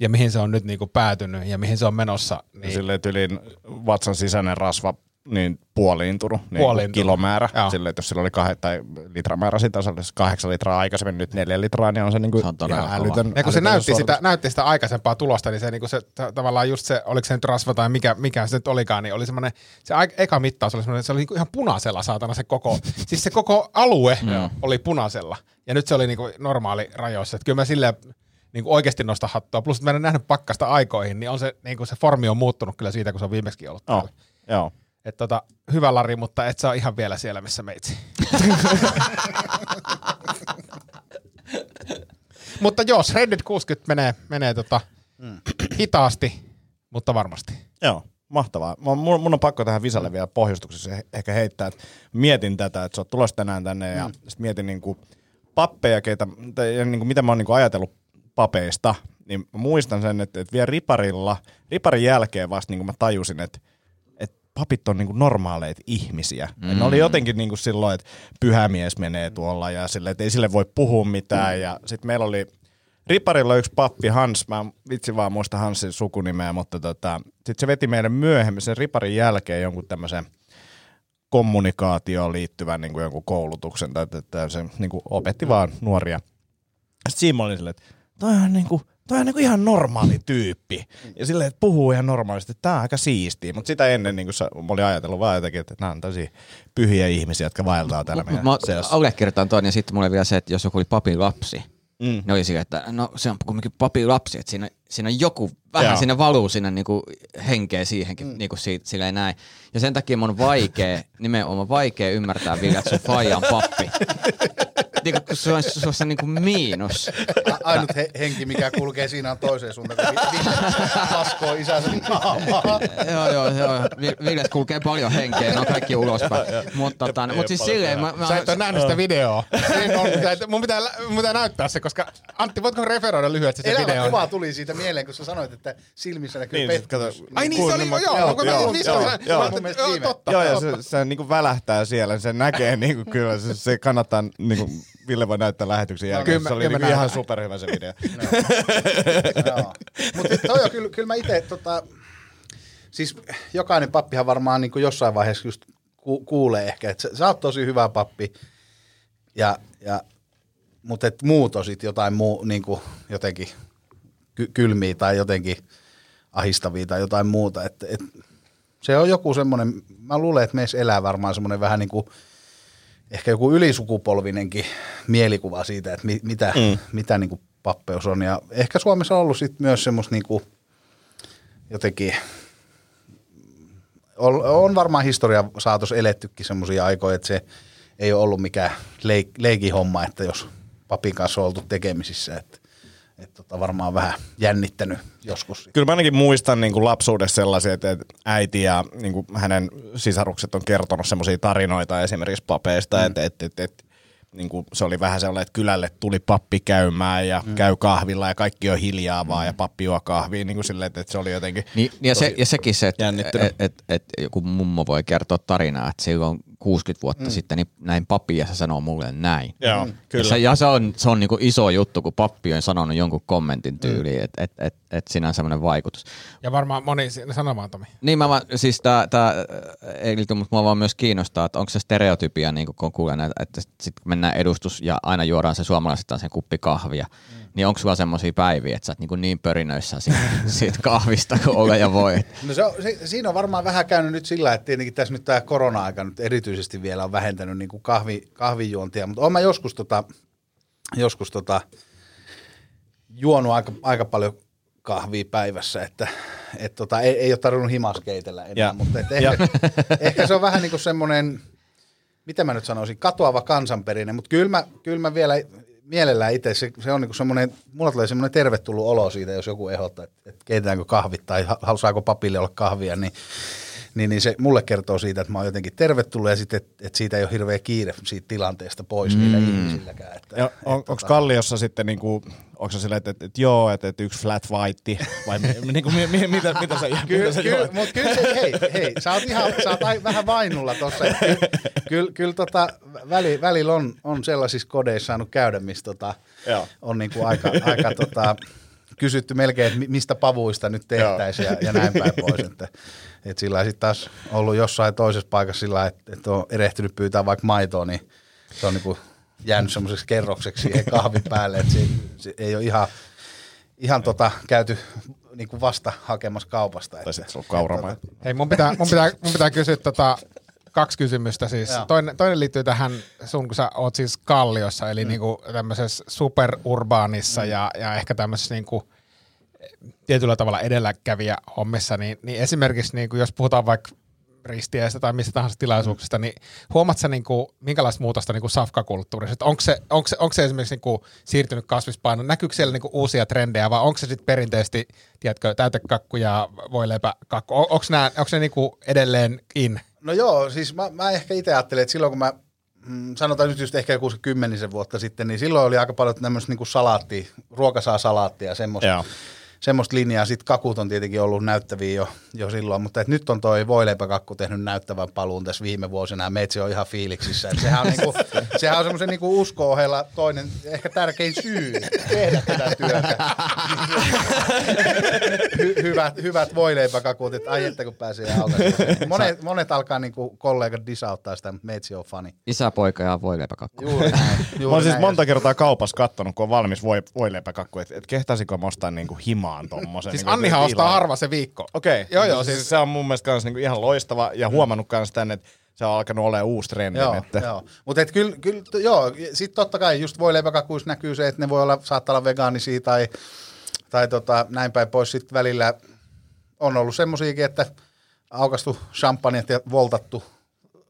ja mihin se on nyt niinku päätynyt ja mihin se on menossa. Niin. Niin, Silleen tyliin vatsan sisäinen rasva niin puoliintunut, niin Puoliintunut. kilomäärä. Joo. Silleen, että jos sillä oli kah- tai litramäärä sitä, se olisi kahdeksan litraa aikaisemmin, nyt neljä litraa, niin on se, niin kuin Se on ihan älytön. Ja kun se näytti suoritus. sitä, näytti sitä aikaisempaa tulosta, niin se, niinku se ta- tavallaan just se, oliko se nyt rasva tai mikä, mikä se nyt olikaan, niin oli semmoinen, se aik- eka mittaus oli semmoinen, se oli niinku ihan punaisella saatana se koko, siis se koko alue oli punaisella. Ja nyt se oli niinku normaali rajoissa. Että kyllä mä silleen niinku oikeasti nosta hattua. Plus, että mä en nähnyt pakkasta aikoihin, niin on se, niinku se formi on muuttunut kyllä siitä, kun se on viimeksi ollut täällä. joo. Et tota, hyvä Lari, mutta et sä ole ihan vielä siellä, missä meitsi. mutta joo, Shredded 60 menee, menee tota, hitaasti, mutta varmasti. Joo, mahtavaa. Mun, mun on pakko tähän Visalle vielä pohjustuksessa ehkä heittää, että mietin tätä, että sä oot tulossa tänään tänne ja sit mietin niinku pappeja, keitä, tai, ja niinku, mitä mä oon niinku ajatellut papeista, niin muistan sen, että, että vielä riparilla, riparin jälkeen vasta niinku mä tajusin, että, että papit on niinku normaaleita ihmisiä. Mm. Ne oli jotenkin niinku silloin, että pyhämies menee tuolla ja sille, että ei sille voi puhua mitään. Ja sitten meillä oli Riparilla yksi pappi Hans, mä vitsi vaan muista Hansin sukunimeä, mutta tota, sitten se veti meidän myöhemmin sen Riparin jälkeen jonkun tämmöisen kommunikaatioon liittyvän niin kuin jonkun koulutuksen, tai että se niin kuin opetti vaan nuoria. Sitten siinä mä olin silleen, että toi on, niin kuin, toi on niin kuin ihan normaali tyyppi. Ja silleen, että puhuu ihan normaalisti, että tää on aika siistiä. Mutta sitä ennen niin kuin mä olin ajatellut vaan jotenkin, että nämä on tosi pyhiä ihmisiä, jotka vaeltaa täällä meidän Mä allekirjoitan ton ja sitten mulle vielä se, että jos joku oli papin lapsi, Mm. ne oli sillä, että no se on kuitenkin papin lapsi, että siinä, siinä on joku, vähän Joo. siinä valuu sinne niinku henkeä siihenkin, mm. niinku siitä, silleen näin. Ja sen takia mun on vaikea, nimenomaan vaikea ymmärtää vielä, että sun faija on pappi. niinku, kun se on, se on se niinku miinus. A- Ainut he, henki, mikä kulkee siinä on toiseen suuntaan, kun vi- vi- paskoo isänsä naamaa. joo, joo, joo. Vi- Ville kulkee paljon henkeä, ne on kaikki ulospäin. Mutta tota, mut siis silleen, mä, mä, Sä et ole nähnyt sitä videoa. On, mun, pitää, mun pitää näyttää se, koska Antti, voitko referoida lyhyesti se Elävä video? kuva tuli siitä mieleen, kun sä sanoit, että silmissä näkyy Niin, sit kato- pettymys. Ai niin, se oli, joo, joo, Joo, joo, joo, joo. totta, Joo, ja se, se niinku välähtää siellä, se näkee niinku kyllä, se, se kannattaa, niinku, Ville voi näyttää lähetyksen jälkeen, kyllä se mä- oli niinku ihan superhyvä se video. Mutta toi on kyllä, kyllä mä itse, tota, siis jokainen pappihan varmaan niin jossain vaiheessa just ku, kuulee ehkä, että sä, sä oot tosi hyvä pappi, ja, ja, mutta et muut on sit jotain muu, niin kuin jotenkin ky, kylmiä tai jotenkin ahistavia tai jotain muuta. Et, et, se on joku semmoinen, mä luulen, että meissä elää varmaan semmoinen vähän niin kuin, ehkä joku ylisukupolvinenkin mielikuva siitä, että mi, mitä, mm. mitä niin kuin pappeus on. Ja ehkä Suomessa on ollut sit myös semmoista niin kuin jotenkin, on, on varmaan historian saatossa elettykin semmoisia aikoja, että se ei ole ollut mikään leik, leikin homma, että jos papin kanssa on oltu tekemisissä, että, että tota varmaan vähän jännittänyt joskus. Kyllä mä ainakin muistan niin kuin lapsuudessa sellaisia, että äiti ja niin kuin hänen sisarukset on kertonut semmoisia tarinoita esimerkiksi papeista, mm. että, että, että, että niin kuin se oli vähän sellainen, että kylälle tuli pappi käymään ja mm. käy kahvilla ja kaikki on hiljaa vaan ja pappi juo kahvia, niin kuin silleen, että, se oli jotenkin Niin, ja, se, ja sekin se, että et, et, et joku mummo voi kertoa tarinaa, että silloin 60 vuotta mm. sitten niin näin pappi ja se sanoo mulle näin. Joo, Ja kyllä. se, ja se on, se on niinku iso juttu, kun pappi on sanonut jonkun kommentin tyyliin, mm. että et, et, et siinä on semmoinen vaikutus. Ja varmaan moni, siinä- sano vaan Tomi. Niin mä vaan, siis tää, tää ei liity, mutta mua vaan myös kiinnostaa, että onko se stereotypia, niin kun kuulee näitä, että sitten mennään edustus ja aina juodaan se suomalaisittain sen kuppi kahvia, mm. Niin onko sulla semmoisia päiviä, että sä oot niin, niin pörinöissä siitä, siitä kahvista kuin ole ja voi? No se, on, se, siinä on varmaan vähän käynyt nyt sillä, että tietenkin tässä nyt tämä korona-aika nyt erityisesti vielä on vähentänyt niin kuin kahvi, kahvijuontia, mutta olen mä joskus, tota, joskus tota, juonut aika, aika paljon kahvia päivässä, että et tota, ei, ei ole tarvinnut himas keitellä enää, Ja- mutta et ehkä, ehkä se on vähän niin kuin semmoinen, mitä mä nyt sanoisin, katoava kansanperinne, mutta kyllä mä, kyllä mä vielä mielellään itse, se, se on niin kuin semmoinen, mulla tulee semmoinen tervetullut olo siitä, jos joku ehdottaa, että, että keitetäänkö kahvit tai ha- halusaako papille olla kahvia, niin, niin, niin se mulle kertoo siitä, että mä oon jotenkin tervetullut ja sitten, että, että siitä ei ole hirveä kiire siitä tilanteesta pois mm. niillä ihmisilläkään. Että, Ja on, onko Kalliossa sitten niinku, onko se silleen, että, että, että joo, että, että yksi flat white, vai niinku, mi, mi, mitä, mitä sä, Kyllä, mitä sä kyllä, mutta kyllä se, hei, hei, sä oot ihan, sä oot ai- vähän vainulla tossa. että Kyllä, kyllä, kyllä tota, väli, välillä on, on sellaisissa kodeissa saanut käydä, missä tota, Joo. on niinku aika, aika tota, kysytty melkein, että mi- mistä pavuista nyt tehtäisiin ja, ja näin päin pois. Että, et sillä sitten taas ollut jossain toisessa paikassa sillä, että, että on erehtynyt pyytää vaikka maitoa, niin se on niinku jäänyt semmoiseksi kerrokseksi siihen kahvin päälle, että se, se ei ole ihan, ihan tota, käyty niinku vasta hakemassa kaupasta. Tai sitten se on kauramaa. Hei, mun pitää, mun pitää, mun pitää kysyä tota, kaksi kysymystä. Siis Joo. toinen, toinen liittyy tähän sun, kun sä oot siis Kalliossa, eli mm. niinku tämmöisessä superurbaanissa mm. ja, ja ehkä tämmöisessä niinku, tietyllä tavalla edelläkävijä hommissa, niin, niin esimerkiksi niinku, jos puhutaan vaikka ristiäistä tai mistä tahansa tilaisuuksista, niin huomaat sä niinku, minkälaista muutosta niinku safkakulttuurissa? Et Onko se, onko, se, onko se esimerkiksi niinku siirtynyt kasvispaino? Näkyykö siellä niinku uusia trendejä vai onko se sitten perinteisesti, tiedätkö, täytekakku ja voileipäkakku? On, onko, nämä, onko ne niinku edelleen in? No joo, siis mä, mä ehkä itse ajattelen, että silloin kun mä mm, sanotaan nyt just ehkä joku se kymmenisen vuotta sitten, niin silloin oli aika paljon tämmöistä niin salaattia, ruoka saa salaattia ja semmoista, Joo. Semmoista linjaa. Sitten kakut on tietenkin ollut näyttäviä jo, jo silloin, mutta et nyt on toi voileipäkakku tehnyt näyttävän paluun tässä viime vuosina ja meitsi on ihan fiiliksissä. Et sehän on, niinku, sehän on semmoisen niinku usko-ohella toinen, ehkä tärkein syy tehdä tätä työtä. Hy- hyvät, hyvät voileipäkakut, että ai että kun pääsee aukaista. Monet, monet alkaa niinku kollegat disauttaa sitä, mutta meitsi on fani. Isä, poika ja voileipäkakku. Juuri näin. Mä Juuri oon siis monta kertaa kaupassa kattonut, kun on valmis voi, voileipäkakku, että et kehtaisinko mä ostaa niinku himaan tommosen. Siis niinku Annihan ostaa tilaa. harva se viikko. Okei, Joo, joo, siis, siis- se on mun mielestä kans niinku ihan loistava ja huomannut kans tänne, että se on alkanut olemaan uusi trendi. Joo, että joo. Mutta kyllä, kyllä, t- joo, sitten totta kai just voileipäkakuissa näkyy se, että ne voi olla, saattaa olla vegaanisia tai, tai tota, näin päin pois. Sitten välillä on ollut semmosiakin, että aukastu champanjat ja voltattu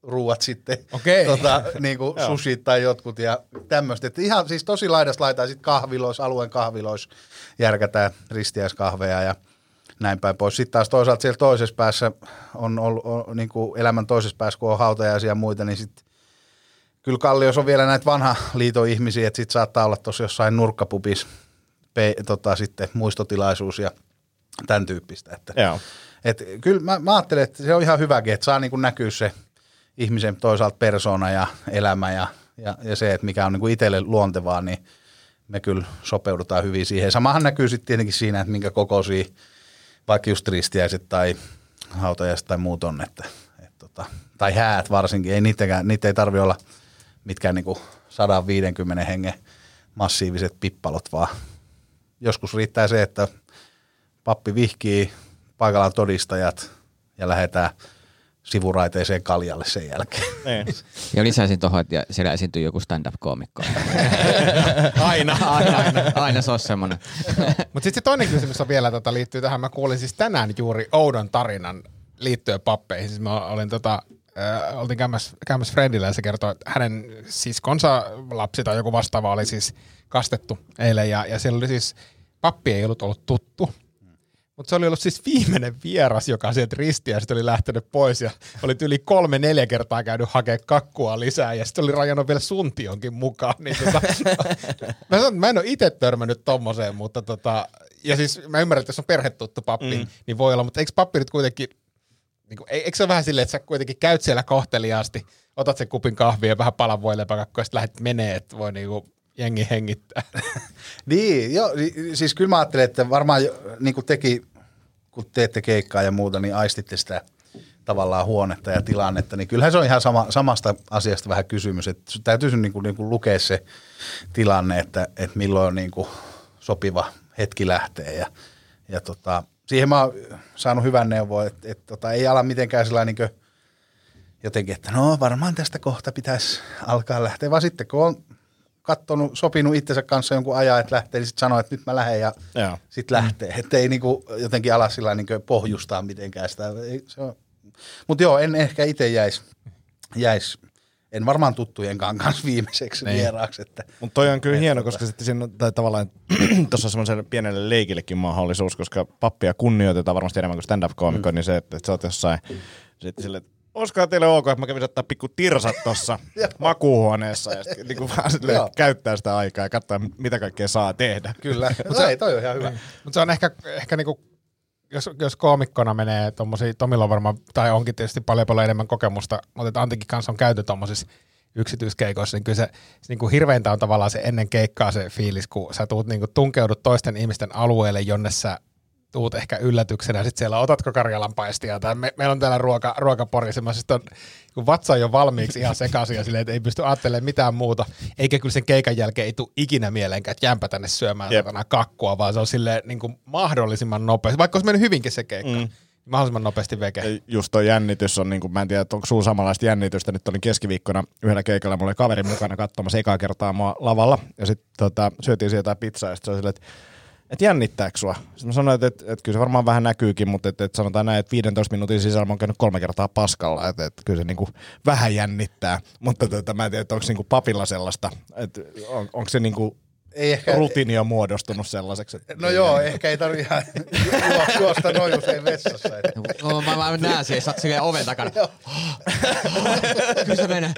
ruuat sitten, Okei. tota, niin kuin sushit tai jotkut ja tämmöistä. Ihan siis tosi laidasta laitaa sitten kahviloissa, alueen kahviloissa järkätään ristiäiskahveja ja näin päin pois. Sitten taas toisaalta siellä toisessa päässä on ollut, on, niin kuin elämän toisessa päässä, kun on hautajaisia ja muita, niin sitten kyllä Kalliossa on vielä näitä vanha liiton ihmisiä, että sitten saattaa olla tuossa jossain nurkkapupissa pe, tota, sitten muistotilaisuus ja tämän tyyppistä. Että, Joo. et, kyllä mä, mä ajattelen, että se on ihan hyväkin, että saa niin näkyä se ihmisen toisaalta persona ja elämä ja, ja, ja se, että mikä on niin itselle luontevaa, niin me kyllä sopeudutaan hyvin siihen. Samahan näkyy sitten tietenkin siinä, että minkä kokoisia vaikka just ristiäiset tai hautajaiset tai muut on, että, et tota, tai häät varsinkin, ei niitä ei tarvi olla mitkään niinku 150 hengen massiiviset pippalot, vaan joskus riittää se, että pappi vihkii paikallaan todistajat ja lähdetään sivuraiteeseen kaljalle sen jälkeen. Niin. Ja lisäisin tuohon, että siellä esiintyy joku stand-up-koomikko. Aina. aina, aina, aina se on semmoinen. Mutta sitten se toinen kysymys on vielä, tota, liittyy tähän. Mä kuulin siis tänään juuri oudon tarinan liittyen pappeihin. Siis mä olin tota, äh, oltiin käymässä, käymässä Fredillä ja se kertoi, että hänen siskonsa lapsi tai joku vastaava oli siis kastettu eilen ja, ja siellä oli siis, pappi ei ollut ollut tuttu. Mutta se oli ollut siis viimeinen vieras, joka sieltä ristiä sitten oli lähtenyt pois ja oli yli kolme, neljä kertaa käynyt hakemaan kakkua lisää ja sitten oli rajannut vielä suntionkin mukaan. Niin tota, mä, sanon, mä en ole itse törmännyt tommoseen, mutta tota, ja siis mä ymmärrän, että jos on perhetuttu pappi, mm. niin voi olla, mutta eikö pappi nyt kuitenkin, niin kuin, eikö se ole vähän silleen, että sä kuitenkin käyt siellä kohteliaasti, otat sen kupin kahvia ja vähän palan voileipäkakkoa ja sitten lähdet menee, että voi niinku jengi hengittää. Niin, joo, siis kyllä mä ajattelen, että varmaan jo- niin kuin teki, kun teette keikkaa ja muuta, niin aistitte sitä tavallaan huonetta ja tilannetta, niin kyllähän se on ihan sama, samasta asiasta vähän kysymys, että täytyy niin kuin, niin kuin lukea se tilanne, että, että milloin on niin kuin sopiva hetki lähtee. Ja, ja tota, siihen mä oon saanut hyvän neuvon, että, että tota, ei ala mitenkään sellainen niin jotenkin, että no varmaan tästä kohta pitäisi alkaa lähteä, vaan sitten kun on kattonut, sopinut itsensä kanssa jonkun ajan, että lähtee, niin sitten sanoo, että nyt mä lähden ja sitten lähtee. Että ei niinku jotenkin ala sillä niin pohjustaa mitenkään sitä. Mutta joo, en ehkä itse jäisi, jäis, en varmaan tuttujenkaan kanssa viimeiseksi Niin. vieraaksi. Mutta toi on kyllä hieno, tota- koska sitten siinä on, tai tavallaan tuossa semmoisen pienelle leikillekin mahdollisuus, koska pappia kunnioitetaan varmasti enemmän kuin stand-up-koomikko, mm. niin se, että, että sä oot jossain sitten että olisikohan teille ok, että mä kävin ottaa pikku tirsat tuossa makuuhuoneessa ja sitten niin vaan silleen, käyttää sitä aikaa ja katsoa, mitä kaikkea saa tehdä. kyllä, mutta ei, toi on ihan hyvä. Mutta se on ehkä, ehkä niinku, jos, jos koomikkona menee tommosia, Tomilla on varmaan, tai onkin tietysti paljon paljon enemmän kokemusta, mutta että Antikin kanssa on käyty tommosissa yksityiskeikoissa, niin kyllä se, se niinku hirveintä on tavallaan se ennen keikkaa se fiilis, kun sä tuut niinku tunkeudut toisten ihmisten alueelle, jonne sä tuut ehkä yllätyksenä, sitten siellä otatko Karjalan paistia, tai me, meillä on täällä ruoka, ruokapori, semmoisesta on, kun vatsa on jo valmiiksi ihan sekaisin ja silleen, että ei pysty ajattelemaan mitään muuta, eikä kyllä sen keikan jälkeen ei tule ikinä mieleenkään, että jämpä tänne syömään satana kakkua, vaan se on silleen niin kuin mahdollisimman nopeasti, vaikka olisi mennyt hyvinkin se keikka, mm. mahdollisimman nopeasti veke. Just toi jännitys on, niin kuin, mä en tiedä, että onko sulla samanlaista jännitystä. Nyt olin keskiviikkona yhdellä keikalla, mulla oli kaveri mukana katsomassa ekaa kertaa mua lavalla. Ja sitten tota, syötiin sieltä pizzaa ja sitten se oli silleen, että et jännittääkö sua? Sitten mä sanoin, että, että, että kyllä se varmaan vähän näkyykin, mutta että, että sanotaan näin, että 15 minuutin sisällä mä oon käynyt kolme kertaa paskalla, että, että kyllä se niin kuin vähän jännittää. Mutta tota, mä en tiedä, että onko niin kuin papilla sellaista, että on, onko se niin kuin Ei ehkä, rutiini jo muodostunut sellaiseksi. Että no joo, ehkä ei tarvitse ihan juo- juosta noin usein vessassa. Että. No, mä, mä näen siihen, sä oot silleen oven takana. Kyllä se menee.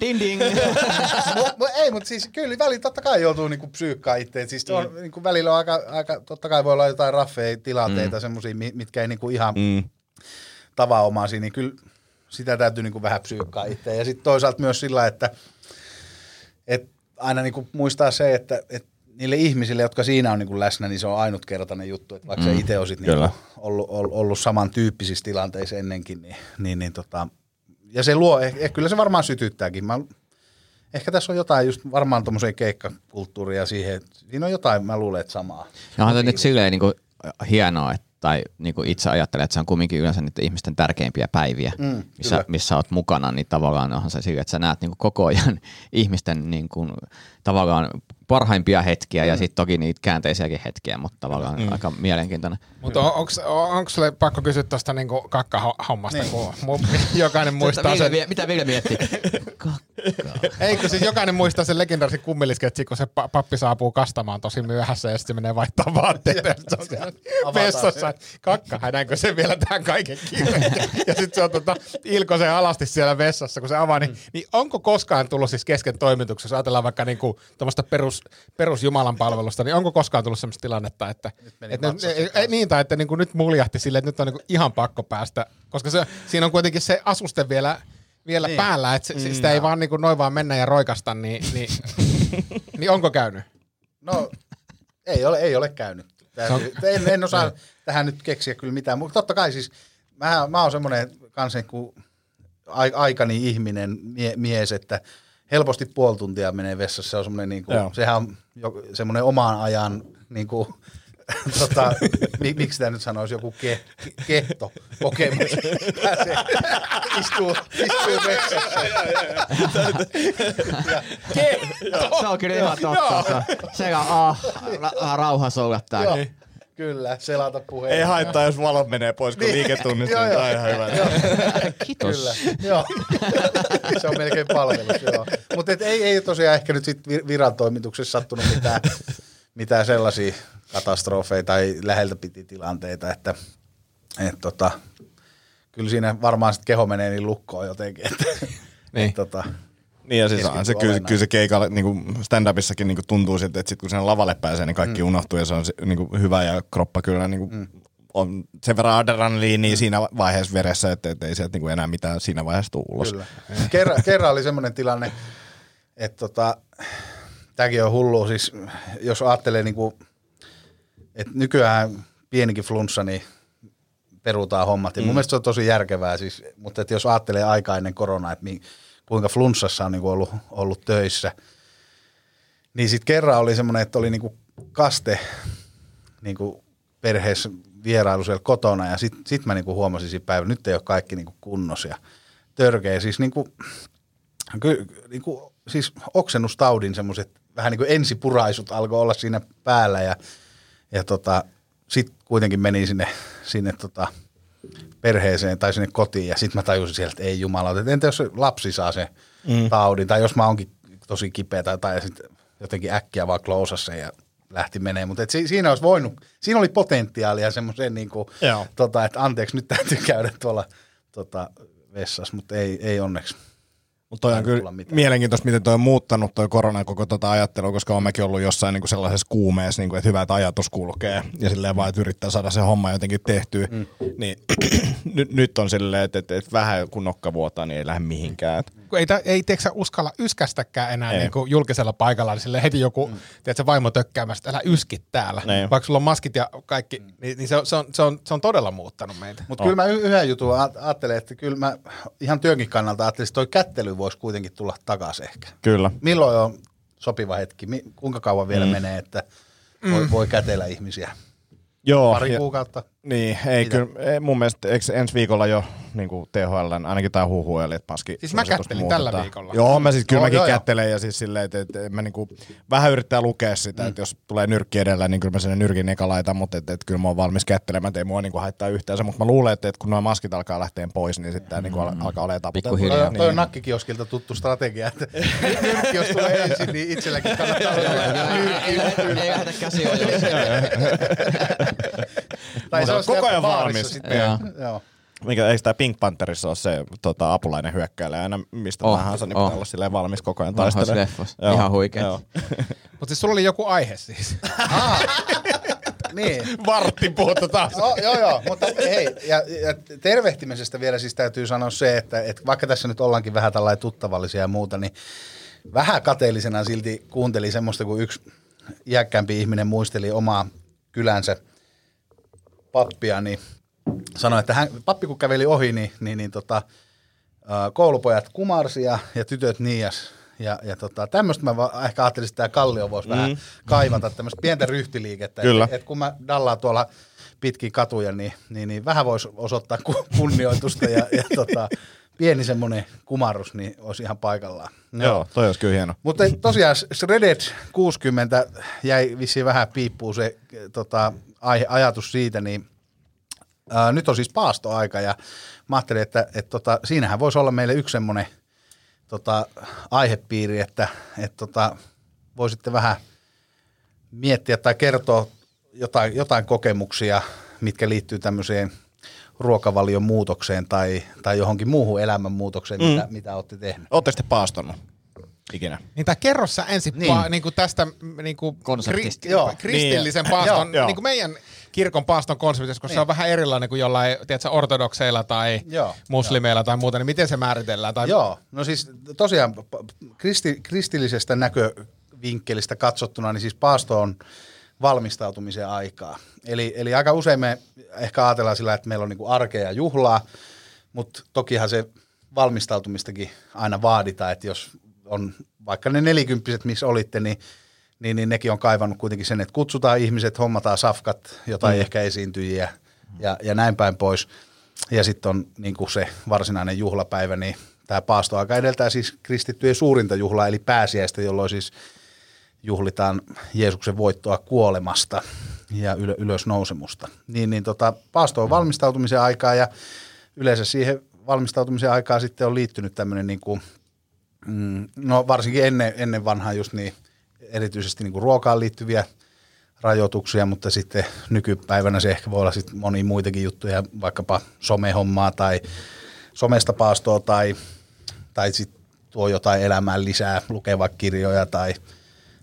Ding ding. mut, mut, ei, mutta siis kyllä välillä totta kai joutuu niinku psyykkaa itse. Siis on, niinku välillä on aika, aika, totta kai voi olla jotain raffeja tilanteita, mm. semmoisia, mitkä ei niinku ihan mm. tavanomaisia, niin kyllä sitä täytyy niinku vähän psyykkaa itse. Ja sitten toisaalta myös sillä, että et aina niinku muistaa se, että et niille ihmisille, jotka siinä on niinku läsnä, niin se on ainutkertainen juttu. Että vaikka mm. se itse olisit Kyllä. ollut, ollut, ollut samantyyppisissä tilanteissa ennenkin, niin, niin, niin tota, ja se luo, eh, eh, kyllä se varmaan sytyttääkin. Mä, ehkä tässä on jotain just varmaan tuommoiseen keikkakulttuuria siihen, että siinä on jotain, mä luulen, että samaa. No on nyt silleen niin kuin, hienoa, että tai niin kuin itse ajattelen, että se on kumminkin yleensä niiden ihmisten tärkeimpiä päiviä, Mm, missä, kyllä. missä olet mukana, niin tavallaan onhan se sille, että sä näet niin kuin koko ajan ihmisten niin kuin, tavallaan parhaimpia hetkiä ja sitten toki niitä käänteisiäkin hetkiä, mutta tavallaan mm. aika mielenkiintoinen. Mutta on, onko, sulle pakko kysyä tuosta niinku kakkahommasta, niin. kun mu- jokainen muistaa sen, mitä Ville mietti? eikö siis jokainen muistaa sen legendaarisen kummiliskeetsi, kun se pa- pappi saapuu kastamaan tosi myöhässä ja sitten se menee vaihtaa vaatteita ja sit se on siellä vessassa. Kakka, hädänkö se vielä tähän kaiken kiireen? ja sitten se on tota, Ilkosen alasti siellä vessassa, kun se avaa, niin, niin onko koskaan tullut siis kesken toimituksessa, ajatellaan vaikka niinku tuommoista perus, perus Jumalan palvelusta, niin onko koskaan tullut sellaista tilannetta, että, että vatsa ei, niin, tai että niinku nyt muljahti silleen, että nyt on niinku ihan pakko päästä, koska se, siinä on kuitenkin se asuste vielä, vielä niin. päällä, että se, sitä ei vaan niinku noin vaan mennä ja roikasta, niin, niin, niin onko käynyt? No, ei ole, ei ole käynyt. On- en, en osaa tähän nyt keksiä kyllä mitään, mutta totta kai siis mä, mä oon semmoinen kanssa kuin ai- aikani ihminen, mie, mies, että helposti puoli tuntia menee vessassa. Se on semmoinen, niin kuin, Joo. sehän on jo, semmoinen oman ajan, niin kuin, tota, mi, miksi tämä nyt sanoisi, joku ke, kehto kokemus. Pääsee, istuu, istuu vessassa. se on kyllä ihan totta. Se, on- se on ah, ra- rauha soudattaa. Joo, kyllä, selata puheen. Ei haittaa, jos valot menee pois, kun liiketunnista, Joo, niin joo. tämä on ihan hyvä. Kiitos. Kyllä, joo. se on melkein palvelus, joo. Mutta ei, ei tosiaan ehkä nyt sit vir- viran toimituksessa sattunut mitään, mitään sellaisia katastrofeja tai läheltä piti tilanteita, että et tota, kyllä siinä varmaan sit keho menee niin lukkoon jotenkin, että Niin. et tota, Niin ja siis se, kyllä, kyllä se keikalla niin stand-upissakin niin tuntuu siltä, että sit kun sen lavalle pääsee, niin kaikki mm. unohtuu ja se on niin kuin hyvä ja kroppa kyllä niin kuin, mm. on sen verran adrenaliinia mm. siinä vaiheessa veressä, että, että ei sieltä niin kuin enää mitään siinä vaiheessa tule ulos. Kyllä. Kerran, kerran oli semmoinen tilanne, että tota, tämäkin on hullu, siis jos ajattelee niinku, että nykyään pienikin flunssa, niin perutaan hommat. Ja mun mielestä se on tosi järkevää, siis, mutta että jos ajattelee aikaa ennen koronaa, että mi, kuinka flunssassa on niinku ollut, ollut töissä, niin sitten kerran oli semmoinen, että oli niinku kaste niinku perheessä vierailu siellä kotona ja sitten sit mä niinku huomasin siinä päivällä, nyt ei ole kaikki niinku kunnossa ja törkeä. Siis, niinku, ky, niinku, siis oksennustaudin semmoiset vähän niin kuin ensipuraisut alkoi olla siinä päällä ja, ja tota, sitten kuitenkin meni sinne, sinne tota, perheeseen tai sinne kotiin ja sitten mä tajusin sieltä, että ei jumala, että entä jos se lapsi saa sen mm. taudin tai jos mä oonkin tosi kipeä tai, tai sitten jotenkin äkkiä vaan klousassa ja lähti menee, mutta si, siinä olisi voinut, siinä oli potentiaalia semmoiseen niin kuin, Joo. tota, että anteeksi nyt täytyy käydä tuolla tota, vessassa, mutta ei, ei onneksi. Mutta toi on kyllä mielenkiintoista, miten toi on muuttanut toi korona koko tota ajattelua, koska on mäkin ollut jossain niinku sellaisessa kuumeessa, niinku, että hyvä, että ajatus kulkee ja silleen vaan, että yrittää saada se homma jotenkin tehtyä. Mm. Niin nyt, nyt on silleen, että, että, että vähän kun nokka vuotaa, niin ei lähde mihinkään. ei, tä- ei tiedätkö, uskalla yskästäkään enää Ei. niin kuin julkisella paikalla, niin sille heti joku, mm. tiedätkö, vaimo tökkäämästä, älä yskit täällä. Niin. Vaikka sulla on maskit ja kaikki, niin, niin se, on, se, on, se, on, se on todella muuttanut meitä. Mutta kyllä mä yhden jutun ajattelen, että kyllä mä ihan työnkin kannalta ajattelin, että toi kättely voisi kuitenkin tulla takaisin ehkä. Kyllä. Milloin on sopiva hetki? Kuinka kauan vielä mm. menee, että voi, voi kätellä ihmisiä? Joo. Pari ja- kuukautta? Niin, ei Mitä? kyllä, ei, mun mielestä eikö ensi viikolla jo niin kuin THL, ainakin tämä huhu, eli että maski Siis mä kättelin tällä muutetaan. viikolla. Joo, mä siis kyllä Joo, mäkin joo, joo. kättelen ja siis silleen, että, että mä niinku, vähän yrittää lukea sitä, mm. että jos tulee nyrkki edellä, niin kyllä mä sinne nyrkin eka laitan, mutta että, että kyllä mä oon valmis kättelemään, että ei mua niinku haittaa yhtään se, mutta mä luulen, että, että kun nuo maskit alkaa lähteä pois, niin sitten niinku al- alkaa olemaan taputeltua. Pikkuhiljaa. Toi, on- toi on Niin. nakkikioskilta tuttu strategia, että nyrkki jos tulee ensin, niin itselläkin kannattaa olla Ei lähdetä käsi Tai se on Koko ajan valmis. sitten. Joo. Joo. Mikä, eikö tämä Pink Pantherissa ole se tota, apulainen hyökkäilee aina mistä Oh, tahansa, niin oh. pitää olla silleen valmis koko ajan taistelemaan. Ihan huikea. Mutta siis sulla oli joku aihe siis. Niin. Vartti puhuttu taas. No, joo, joo, mutta hei, ja, ja tervehtimisestä vielä siis täytyy sanoa se, että, että vaikka tässä nyt ollaankin vähän tällainen tuttavallisia ja muuta, niin vähän kateellisena silti kuuntelin semmoista, kun yksi iäkkäämpi ihminen muisteli omaa kylänsä pappia, niin sanoi, että hän, pappi kun käveli ohi, niin, niin, niin tota, koulupojat kumarsi ja, ja tytöt niias. Ja, ja tota, tämmöistä mä va- ehkä ajattelin, että tämä Kallio voisi mm. vähän kaivata, tämmöistä pientä ryhtiliikettä. Kyllä. Et, et kun mä dallaan tuolla pitkin katuja, niin, niin, niin vähän voisi osoittaa ku- kunnioitusta ja, ja tota, pieni semmoinen kumarrus, niin olisi ihan paikallaan. Joo, toi olisi kyllä hieno. Mutta tosiaan Shredded 60 jäi vissiin vähän piippuun se tota, ajatus siitä, niin ää, nyt on siis paastoaika ja mä ajattelin, että et, tota, siinähän voisi olla meille yksi semmoinen tota, aihepiiri, että et, tota, voisitte vähän miettiä tai kertoa jotain, jotain kokemuksia, mitkä liittyy tämmöiseen ruokavalion muutokseen tai, tai johonkin muuhun elämänmuutokseen, mm. mitä, mitä olette tehneet. Ootte sitten paastonut ikinä? Niin tää kerro sä ensin Niin. niin. Pa, niin kuin tästä niin kuin. Kri, Joo. kristillisen Niin. paaston, Joo. niin kuin meidän kirkon paaston konseptissa, se Niin. on vähän erilainen kuin jollain tiedätkö, ortodokseilla tai Joo. muslimeilla tai muuta, niin miten se määritellään? Tai Joo, no siis tosiaan kristi, kristillisestä näkövinkkelistä katsottuna, niin siis paasto on valmistautumisen aikaa. Eli, eli aika usein me ehkä ajatellaan sillä, että meillä on niinku arkea ja juhlaa, mutta tokihan se valmistautumistakin aina vaaditaan, että jos on vaikka ne nelikymppiset, missä olitte, niin, niin, niin nekin on kaivannut kuitenkin sen, että kutsutaan ihmiset, hommataan safkat, jotain mm. ehkä esiintyjiä ja, ja näin päin pois. Ja sitten on niin kuin se varsinainen juhlapäivä, niin tämä paastoaika edeltää siis kristittyjen suurinta juhlaa, eli pääsiäistä, jolloin siis juhlitaan Jeesuksen voittoa kuolemasta ja yl- ylösnousemusta. Niin, niin tota, paasto on valmistautumisen aikaa ja yleensä siihen valmistautumisen aikaa sitten on liittynyt tämmöinen niin kuin, mm, no varsinkin ennen, ennen vanhaa just niin erityisesti niin kuin ruokaan liittyviä rajoituksia, mutta sitten nykypäivänä se ehkä voi olla sitten monia muitakin juttuja, vaikkapa somehommaa tai somesta paastoa tai, tai sitten tuo jotain elämään lisää, lukee vaikka kirjoja tai,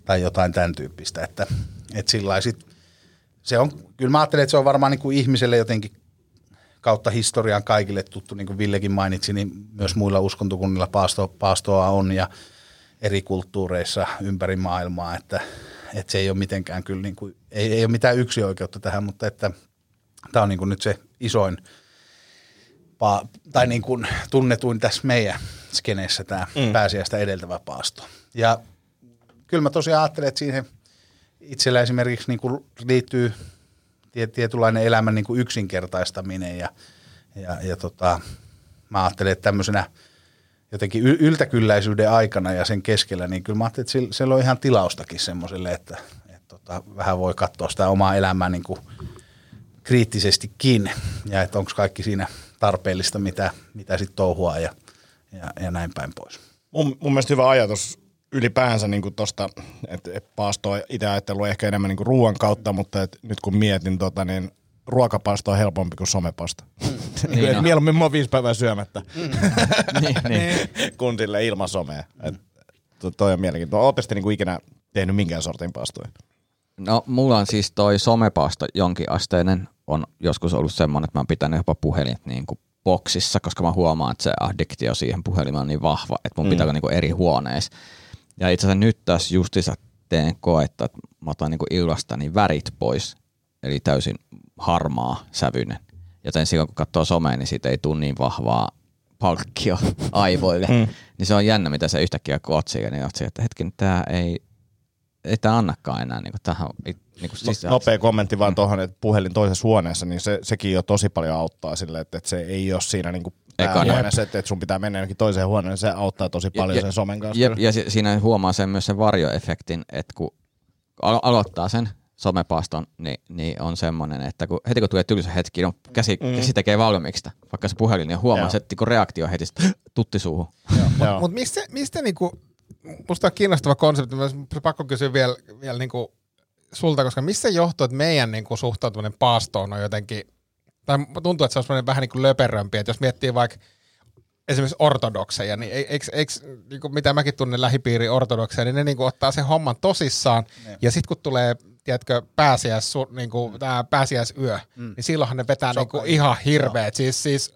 tai jotain tämän tyyppistä, että, että sillä sit, se on, kyllä mä ajattelen, että se on varmaan niin kuin ihmiselle jotenkin kautta historian kaikille tuttu, niin kuin Villekin mainitsi, niin myös muilla uskontokunnilla paasto, paastoa on ja eri kulttuureissa ympäri maailmaa, että, että se ei ole mitenkään kyllä, niin kuin, ei, ei ole mitään yksi oikeutta tähän, mutta että tämä on niin kuin nyt se isoin pa, tai niin kuin tunnetuin tässä meidän skeneessä tämä mm. pääsiäistä edeltävä paasto. Ja kyllä mä tosiaan ajattelen, että siihen itsellä esimerkiksi niin kuin liittyy tie- tietynlainen elämän niin kuin yksinkertaistaminen ja, ja, ja tota, mä ajattelen, että tämmöisenä jotenkin yltäkylläisyyden aikana ja sen keskellä, niin kyllä mä ajattelin, että siellä on ihan tilaustakin semmoiselle, että, että tota, vähän voi katsoa sitä omaa elämää niin kuin kriittisestikin ja että onko kaikki siinä tarpeellista, mitä, mitä sitten touhuaa ja, ja, ja näin päin pois. Mun, mun mielestä hyvä ajatus ylipäänsä niin tuosta, että et paastoa itse ajatellut ehkä enemmän niin ruoan kautta, mutta et nyt kun mietin, tota, niin ruokapaasto on helpompi kuin somepasta. Mm. Niin on. Mieluummin mä oon viisi päivää syömättä, niin, niin. kun sille ilman somea. Et, to, toi on mielenkiintoista. Ootte sitten niin ikinä tehnyt minkään sortin paastoja? No mulla on siis toi somepaasto jonkin asteinen. On joskus ollut semmoinen, että mä oon pitänyt jopa puhelimet niin kuin boksissa, koska mä huomaan, että se addiktio siihen puhelimeen on niin vahva, että mun mm. pitää olla niin kuin eri huoneessa. Ja itse asiassa nyt tässä justiinsa teen koetta, että mä otan niin illastani värit pois, eli täysin harmaa sävyinen. Joten silloin kun katsoo somea, niin siitä ei tule niin vahvaa palkkio aivoille. Mm. Niin se on jännä, mitä se yhtäkkiä kotsii, niin otsii, että hetken, tämä ei, ei tämä annakaan enää niin kuin tähän niin kuin No, sisään. nopea kommentti vaan tuohon, että puhelin toisessa huoneessa, niin se, sekin jo tosi paljon auttaa sille, että, että se ei ole siinä niin kuin Eikä päähuoneessa, että, että sun pitää mennä jonnekin toiseen huoneeseen, se auttaa tosi paljon Ja- sen somen kanssa. Ja, kyllä. ja si- siinä huomaa sen myös sen varjoefektin, että kun alo- aloittaa sen somepaaston, niin, niin on semmoinen, että kun, heti kun tulee tylsä hetki, no käsi, mm. käsi tekee valmiiksi, vaikka se puhelin, niin huomaa se, että kun reaktio heti tutti suuhun. Mutta mistä, mistä niinku, musta on kiinnostava konsepti, myös pakko kysyä vielä, vielä niinku sulta, koska missä johtuu, että meidän niinku suhtautuminen paastoon on jotenkin, tai tuntuu, että se on semmoinen vähän niinku löperömpi, että jos miettii vaikka esimerkiksi ortodokseja, niin eikö, eikö niinku, mitä mäkin tunnen lähipiiri ortodokseja, niin ne niinku ottaa sen homman tosissaan, ja sitten kun tulee tiedätkö, pääsiäis, su- niinku, mm. tää pääsiäisyö, mm. niin silloinhan ne vetää niinku ihan hirveet, siis, siis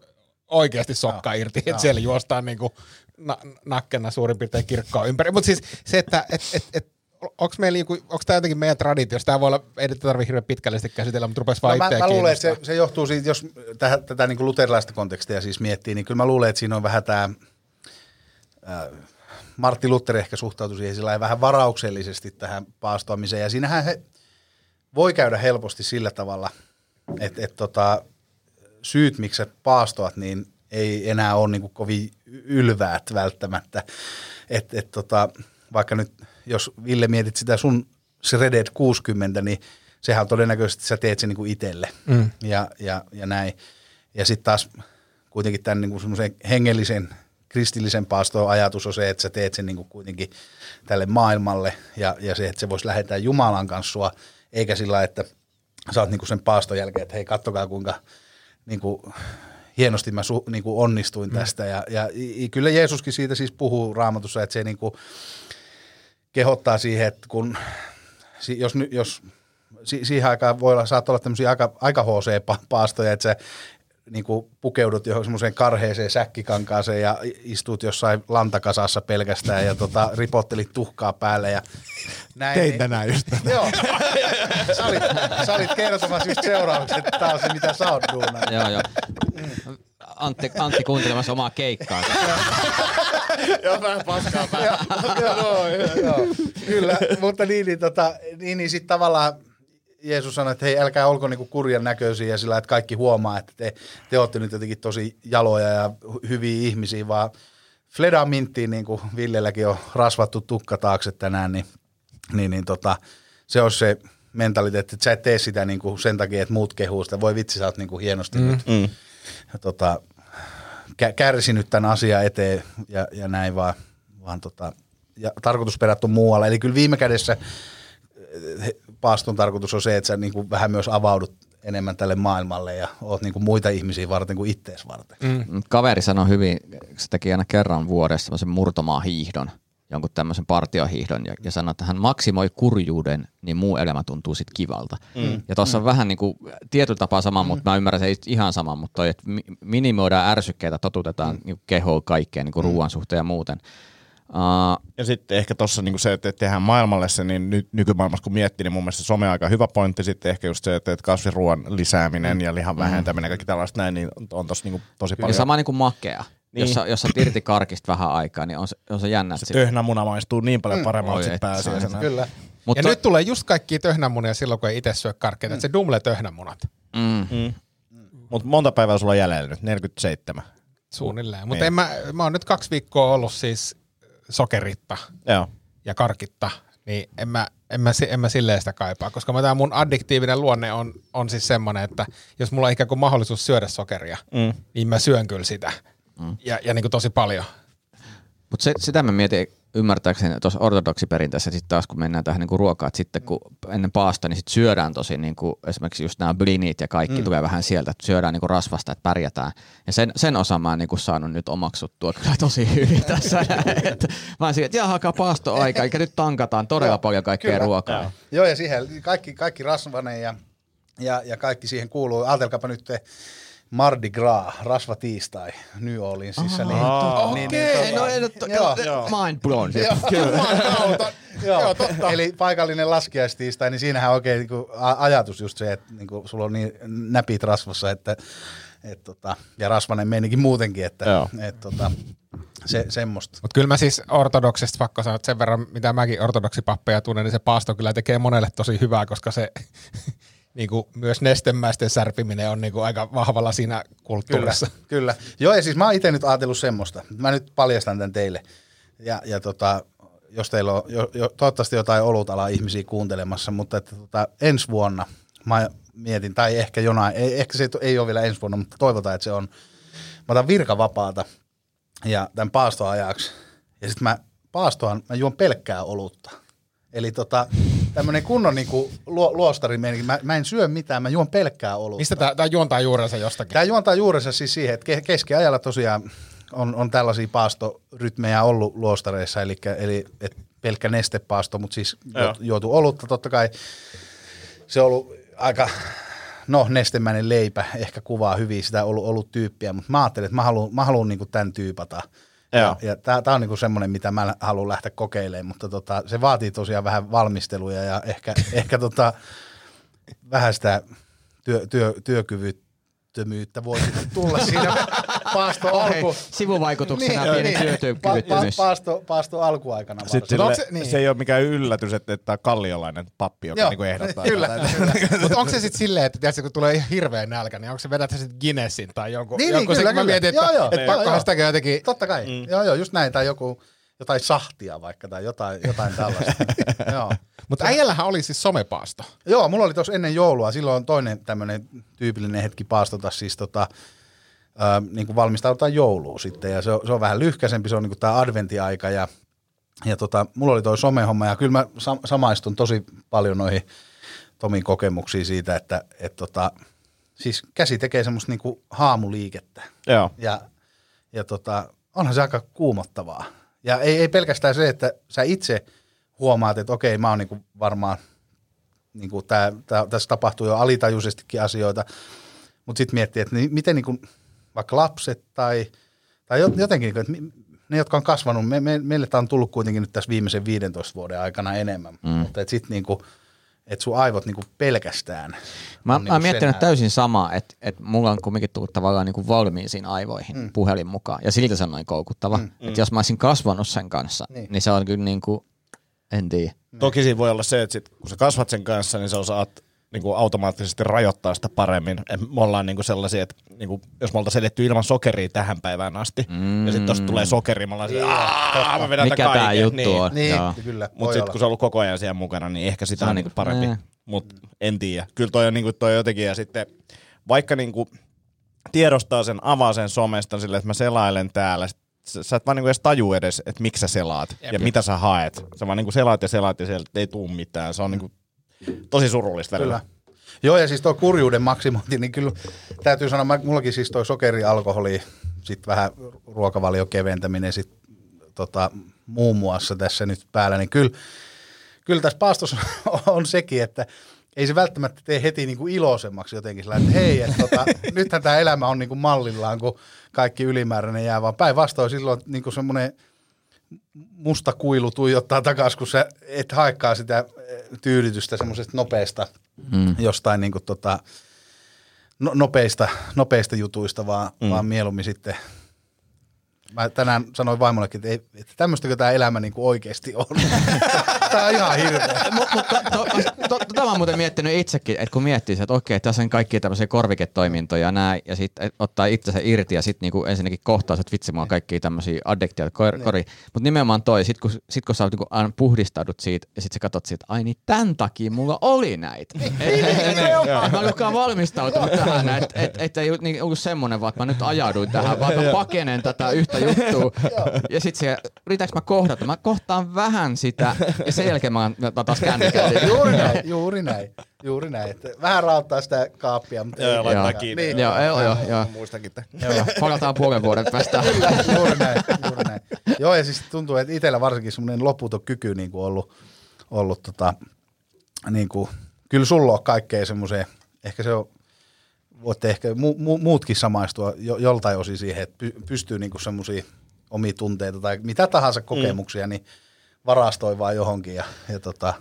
oikeasti sokka irti, että siellä juostaan niinku na- nakkena suurin piirtein kirkkoa ympäri. Mutta siis se, että et, et, et, onko meillä niinku, onko tämä jotenkin meidän traditio, tämä voi olla, ei tätä tarvitse hirveän pitkällisesti käsitellä, mutta rupesi vaan No, mä, mä luulen, että se, se johtuu siitä, jos tähän, tätä niin kuin luterilaista kontekstia siis miettii, niin kyllä mä luulen, että siinä on vähän tämä, äh, Martti Luther ehkä suhtautui siihen sillä vähän varauksellisesti tähän paastoamiseen, ja siinähän he voi käydä helposti sillä tavalla, että et tota, syyt, miksi sä paastoat, niin ei enää ole niin kovin ylväät välttämättä. Et, et tota, vaikka nyt, jos Ville mietit sitä sun Shredded 60, niin sehän on todennäköisesti, sä teet sen niin kuin itselle mm. ja, ja, ja näin. Ja sitten taas kuitenkin tämän niin kuin semmoisen hengellisen kristillisen paastoon ajatus on se, että sä teet sen niin kuin kuitenkin tälle maailmalle ja, ja se, että se voisi lähettää Jumalan kanssa sua, eikä sillä, että sä oot niin kuin sen paaston jälkeen, että hei kattokaa kuinka niin kuin, hienosti mä su, niin kuin onnistuin tästä. Ja, ja i- kyllä Jeesuskin siitä siis puhuu raamatussa, että se niin kuin kehottaa siihen, että kun, jos, jos si- siihen aikaan voi olla, saattaa olla tämmöisiä aika, aika HC-paastoja, että sä niin kuin pukeudut johon semmoiseen karheeseen säkkikankaaseen ja istut jossain lantakasassa pelkästään ja tota, ripottelit tuhkaa päälle ja näin. Tein niin- tänään just tätä. Joo. Sä olit, sä olit kertomassa just seuraavaksi, että tää on se, mitä sä oot duunannut. Joo, joo. Antti, Antti kuuntelemassa omaa keikkaa. Joo, vähän paskaa joo, joo, kyllä, mutta niin, niin, tota, niin, niin sitten tavallaan Jeesus sanoi, että hei, älkää olko niinku kurjan näköisiä ja sillä, että kaikki huomaa, että te, te olette nyt jotenkin tosi jaloja ja hyviä ihmisiä, vaan Fleda Minttiin, niin kuin Villelläkin on rasvattu tukka taakse tänään, niin, niin, niin tota, se on se mentaliteetti, että sä et tee sitä niin kuin sen takia, että muut kehuu sitä. Voi vitsi, sä oot niin kuin hienosti mm. nyt mm. Tota, kärsinyt tämän asian eteen ja, ja näin vaan, vaan tota, ja tarkoitusperät on muualla. Eli kyllä viime kädessä eh, paaston tarkoitus on se, että sä niin kuin vähän myös avaudut enemmän tälle maailmalle ja oot niin kuin muita ihmisiä varten kuin ittees varten. Mm. Kaveri sanoi hyvin, se teki aina kerran vuodessa semmoisen murtomaa hiihdon, jonkun tämmöisen partiohiihdon ja, ja sanoi, että hän maksimoi kurjuuden, niin muu elämä tuntuu sitten kivalta. Mm. Ja tuossa on vähän niin kuin tietyllä tapaa sama, mm. mutta mä ymmärrän se ei ihan sama, mutta toi, että mi- minimoidaan ärsykkeitä, totutetaan mm. niin kehoa kaikkeen niin kuin mm. ruoan suhteen ja muuten. Uh, Ja sitten ehkä tuossa niinku se, että tehdään maailmalle se, niin ny- nykymaailmassa kun miettii, niin mun mielestä some on aika hyvä pointti. Sitten ehkä just se, että että kasviruoan lisääminen ja lihan vähentäminen, kaikki tällaista näin, niin on tossa niinku tosi ja paljon. sama niin kuin makea. Niin. Jos, sä, jos sä tirti karkista vähän aikaa, niin on se, on se jännä. se sit- töhnämuna maistuu niin paljon paremmalta Oi, sit et pääsiäisenä. Kyllä. Mutta ja nyt tulee just kaikki töhnämunia silloin, kun ei itse syö karkkeita. Mm. Se dumle töhnämunat mm, Mutta monta päivää sulla on jäljellä nyt? 47. suunnilleen. Mutta Niin. en mä, mä oon nyt kaksi viikkoa ollut siis sokeritta Joo. ja karkitta, niin en mä, en mä, en mä silleen sitä kaipaa, koska mä, tää mun addiktiivinen luonne on, on siis semmoinen, että jos mulla on ikään kuin mahdollisuus syödä sokeria, mm. niin mä syön kyllä sitä. Mm. Ja, ja niin kuin tosi paljon. Mutta se, sitä mä mietin ymmärtääkseni tuossa ortodoksiperinteessä sitten taas, kun mennään tähän niinku ruokaan, että sitten kun ennen paasta, niin sit syödään tosi niinku, esimerkiksi just nämä blinit ja kaikki mm. tulee vähän sieltä, että syödään niinku rasvasta, että pärjätään. Ja sen, sen osan mä oon niinku saanut nyt omaksuttua kyllä tosi hyvin tässä. että mä oon että jaha, paastoaika, eikä nyt tankataan todella paljon kaikkea Kyllä. ruokaa. Joo, ja siihen kaikki, kaikki rasvanen ja, ja, ja kaikki siihen kuuluu. Ajatelkaapa nyt te Mardi Gras, rasvatiistai New Orleansissa. Niin, niin, Okei, no en Joo. ole mind blown. Joo. Kautta. Joo, Joo, totta. Eli paikallinen laskiaistiistai, niin siinähän oikein niin ajatus just se, että niin kuin, sulla on niin näpit rasvassa, että et, tota, ja rasvanen meininki muutenkin, että Joo. et, tota, se, semmoista. Mutta kyllä mä siis ortodoksista pakko sanoa, että sen verran mitä mäkin ortodoksipappeja tunnen, niin se paasto kyllä tekee monelle tosi hyvää, koska se niinku, myös nestemäisten särpiminen on niinku aika vahvalla siinä Kyllä, kulttuurissa. kyllä. Joo, ja siis mä oon itse nyt ajatellut semmoista. Mä nyt paljastan tämän teille. Ja, ja tota, jos teillä on jo, jo, toivottavasti jotain olutala ihmisiä kuuntelemassa, mutta että tota, ensi vuonna mä mietin, tai ehkä jonain, ei, ehkä se ei ole vielä ensi vuonna, mutta toivotaan, että se on. Mä otan virkavapaata ja tämän paastoajaksi. Ja sitten mä paastoan, mä juon pelkkää olutta. Eli tota, tämmöinen kunnon niinku luo, luostari mä, mä en syö mitään, mä juon pelkkää olutta. Mistä tämä juontaa juurensa jostakin? Tämä juontaa juurensa siis siihen, että ke- keskiajalla tosiaan on, on tällaisia paastorytmejä ollut luostareissa, eli, eli et pelkkä nestepaasto, mutta siis Joo. juotu olutta totta kai. Se on ollut aika, no nestemäinen leipä ehkä kuvaa hyvin sitä ollut, ollut tyyppiä, mutta mä ajattelin, että mä haluan, mä haluan niinku tämän tyypata. Ja, Joo. ja tämä on niinku semmoinen, mitä mä haluan lähteä kokeilemaan, mutta tota, se vaatii tosiaan vähän valmisteluja ja ehkä, ehkä tota, vähän sitä työ, työ, työkyvyttömyyttä voisi tulla siinä, paasto alku. Sivuvaikutuksena Niin, pieni niin. Pa, pa, paasto, paasto alkuaikana Sitten sille, se, niin. se ei ole mikään yllätys, että, että tämä on kalliolainen pappi, joka Joo, niinku ehdottaa. kyllä. Mutta onko se sitten silleen, että tiedätkö, kun tulee ihan hirveä nälkä, niin onko se vedät sitten Guinnessin tai jonkun? Niin, niin, jonkun kyllä, se, kun mä kyllä. mietin, että, Joo, joo. että Joo, pakkohan sitäkin jotenkin... Totta kai. Mm. Joo, joo, just näin. Tai joku, jotain sahtia vaikka tai jotain, jotain tällaista. joo. Mutta äijällähän oli siis somepaasto. joo, mulla oli tuossa ennen joulua, silloin on toinen tämmöinen tyypillinen hetki paastota, siis tota, ää, niin kuin valmistaudutaan jouluun sitten, ja se on, se on vähän lyhkäisempi, se on niin kuin tämä adventiaika, ja, ja tota, mulla oli toi somehomma, ja kyllä mä sam- samaistun tosi paljon noihin Tomin kokemuksiin siitä, että et tota, siis käsi tekee semmoista niin kuin haamuliikettä, Joo. ja, ja tota, onhan se aika kuumottavaa. Ja ei, ei pelkästään se, että sä itse huomaat, että okei, mä oon niinku varmaan, niinku tää, tää, tässä tapahtuu jo alitajuisestikin asioita, mutta sitten miettii, että ni, miten niinku, vaikka lapset tai, tai jo- jotenkin, niinku, että ne, jotka on kasvanut, me, me, meille tämä on tullut kuitenkin nyt tässä viimeisen 15 vuoden aikana enemmän, mm. mutta et sitten niinku, että sun aivot niinku pelkästään. Mä, on mä niinku oon miettinyt sen täysin samaa, että, että mulla on kumminkin tullut tavallaan niin kuin valmiisiin aivoihin mm. puhelin mukaan. Ja silti se on noin koukuttava. Mm. Että jos mä olisin kasvanut sen kanssa, niin, Niin. niin se on kyllä niin kuin, en tiedä. Toki siinä voi olla se, että sit, kun sä kasvat sen kanssa, niin sä osaat niin kuin automaattisesti rajoittaa sitä paremmin. Et me ollaan niin kuin sellaisia, että niin kuin, jos me oltaisiin edetty ilman sokeria tähän päivään asti, mm. ja sitten tosta tulee sokeri, me ollaan "Aah, mä vedän Mikä kaiken." juttu niin. on? Niin, Joo. kyllä. Mutta sitten kun se on ollut koko ajan siellä mukana, niin ehkä sitä on on niinku- niinku parempi. nee. Mutta en tiedä. Kyllä toi on, niinku, toi jotenkin, ja sitten vaikka niinku tiedostaa sen, avaa sen somesta silleen, että mä selailen täällä, sit sä, sä et vaan niinku edes taju edes, että miksi sä selaat Jep. ja mitä sä haet. Sä vaan niinku selaat ja selaat ja sieltä ei tuu mitään. Se on niinku tosi surullista välillä. Kyllä. Joo, ja siis tuo kurjuuden maksimointi, niin kyllä täytyy sanoa, mullakin siis toi sokeri, alkoholi, sitten vähän ruokavalio keventäminen, sit tota, muun muassa tässä nyt päällä, niin kyllä, kyllä tässä paastossa on sekin, että ei se välttämättä tee heti niin kuin iloisemmaksi jotenkin sillä, että hei, että tota, nythän tämä elämä on niin kuin mallillaan, kun kaikki ylimääräinen jää, vaan päinvastoin silloin niin kuin semmoinen musta kuilu tuijottaa takaisin, kun sä et haekaan sitä tyydytystä semmoisesta nopeasta, mm. jostain niin kuin tota, no, nopeista, nopeista jutuista, vaan, mm. vaan mieluummin sitten Mä tänään sanoin vaimollekin, että, ei, että tämmöistäkö tämä elämä niin oikeasti on. tämä on ihan hirveä. Mutta to, to, to, tota mä oon muuten miettinyt itsekin, että kun miettii, että okei, tässä on kaikkia tämmöisiä korviketoimintoja ja näin, ja sitten ottaa itsensä irti ja sitten niinku ensinnäkin kohtaa, että vitsi, on kaikkia tämmöisiä addiktioita kor, kori. Mutta nimenomaan toi, sit kun, sit kun sä niinku aina puhdistaudut siitä ja sitten sä katsot siitä, ai niin tämän takia mulla oli näitä. Et mä olinkaan valmistautunut tähän, että et, et ei niin ollut semmoinen, vaan että mä nyt ajauduin tähän, vaan mä pakenen tätä yhtä juttua. ja sitten se, yritäänkö mä kohdata? Mä kohtaan vähän sitä ja sen jälkeen mä otan taas kännykän. Juuri näin, juuri näin. Juuri näin. Että vähän rauttaa sitä kaappia, mutta Joo, ei laittaa mitään. kiinni. Niin. Joo, joo, joo, joo. Muistakin, että Joo, palataan puolen vuoden päästä. Kyllä, juuri näin, juuri näin. Joo, ja siis tuntuu, että itsellä varsinkin semmoinen loputon kyky niin kuin ollut, ollut tota, niin kuin, kyllä sulla on kaikkea semmoiseen, ehkä se on, voitte ehkä mu, mu, muutkin samaistua jo, joltain osin siihen, että py, pystyy niin semmoisia omia tunteita tai mitä tahansa kokemuksia, mm. niin varastoi vaan johonkin ja, ja tota,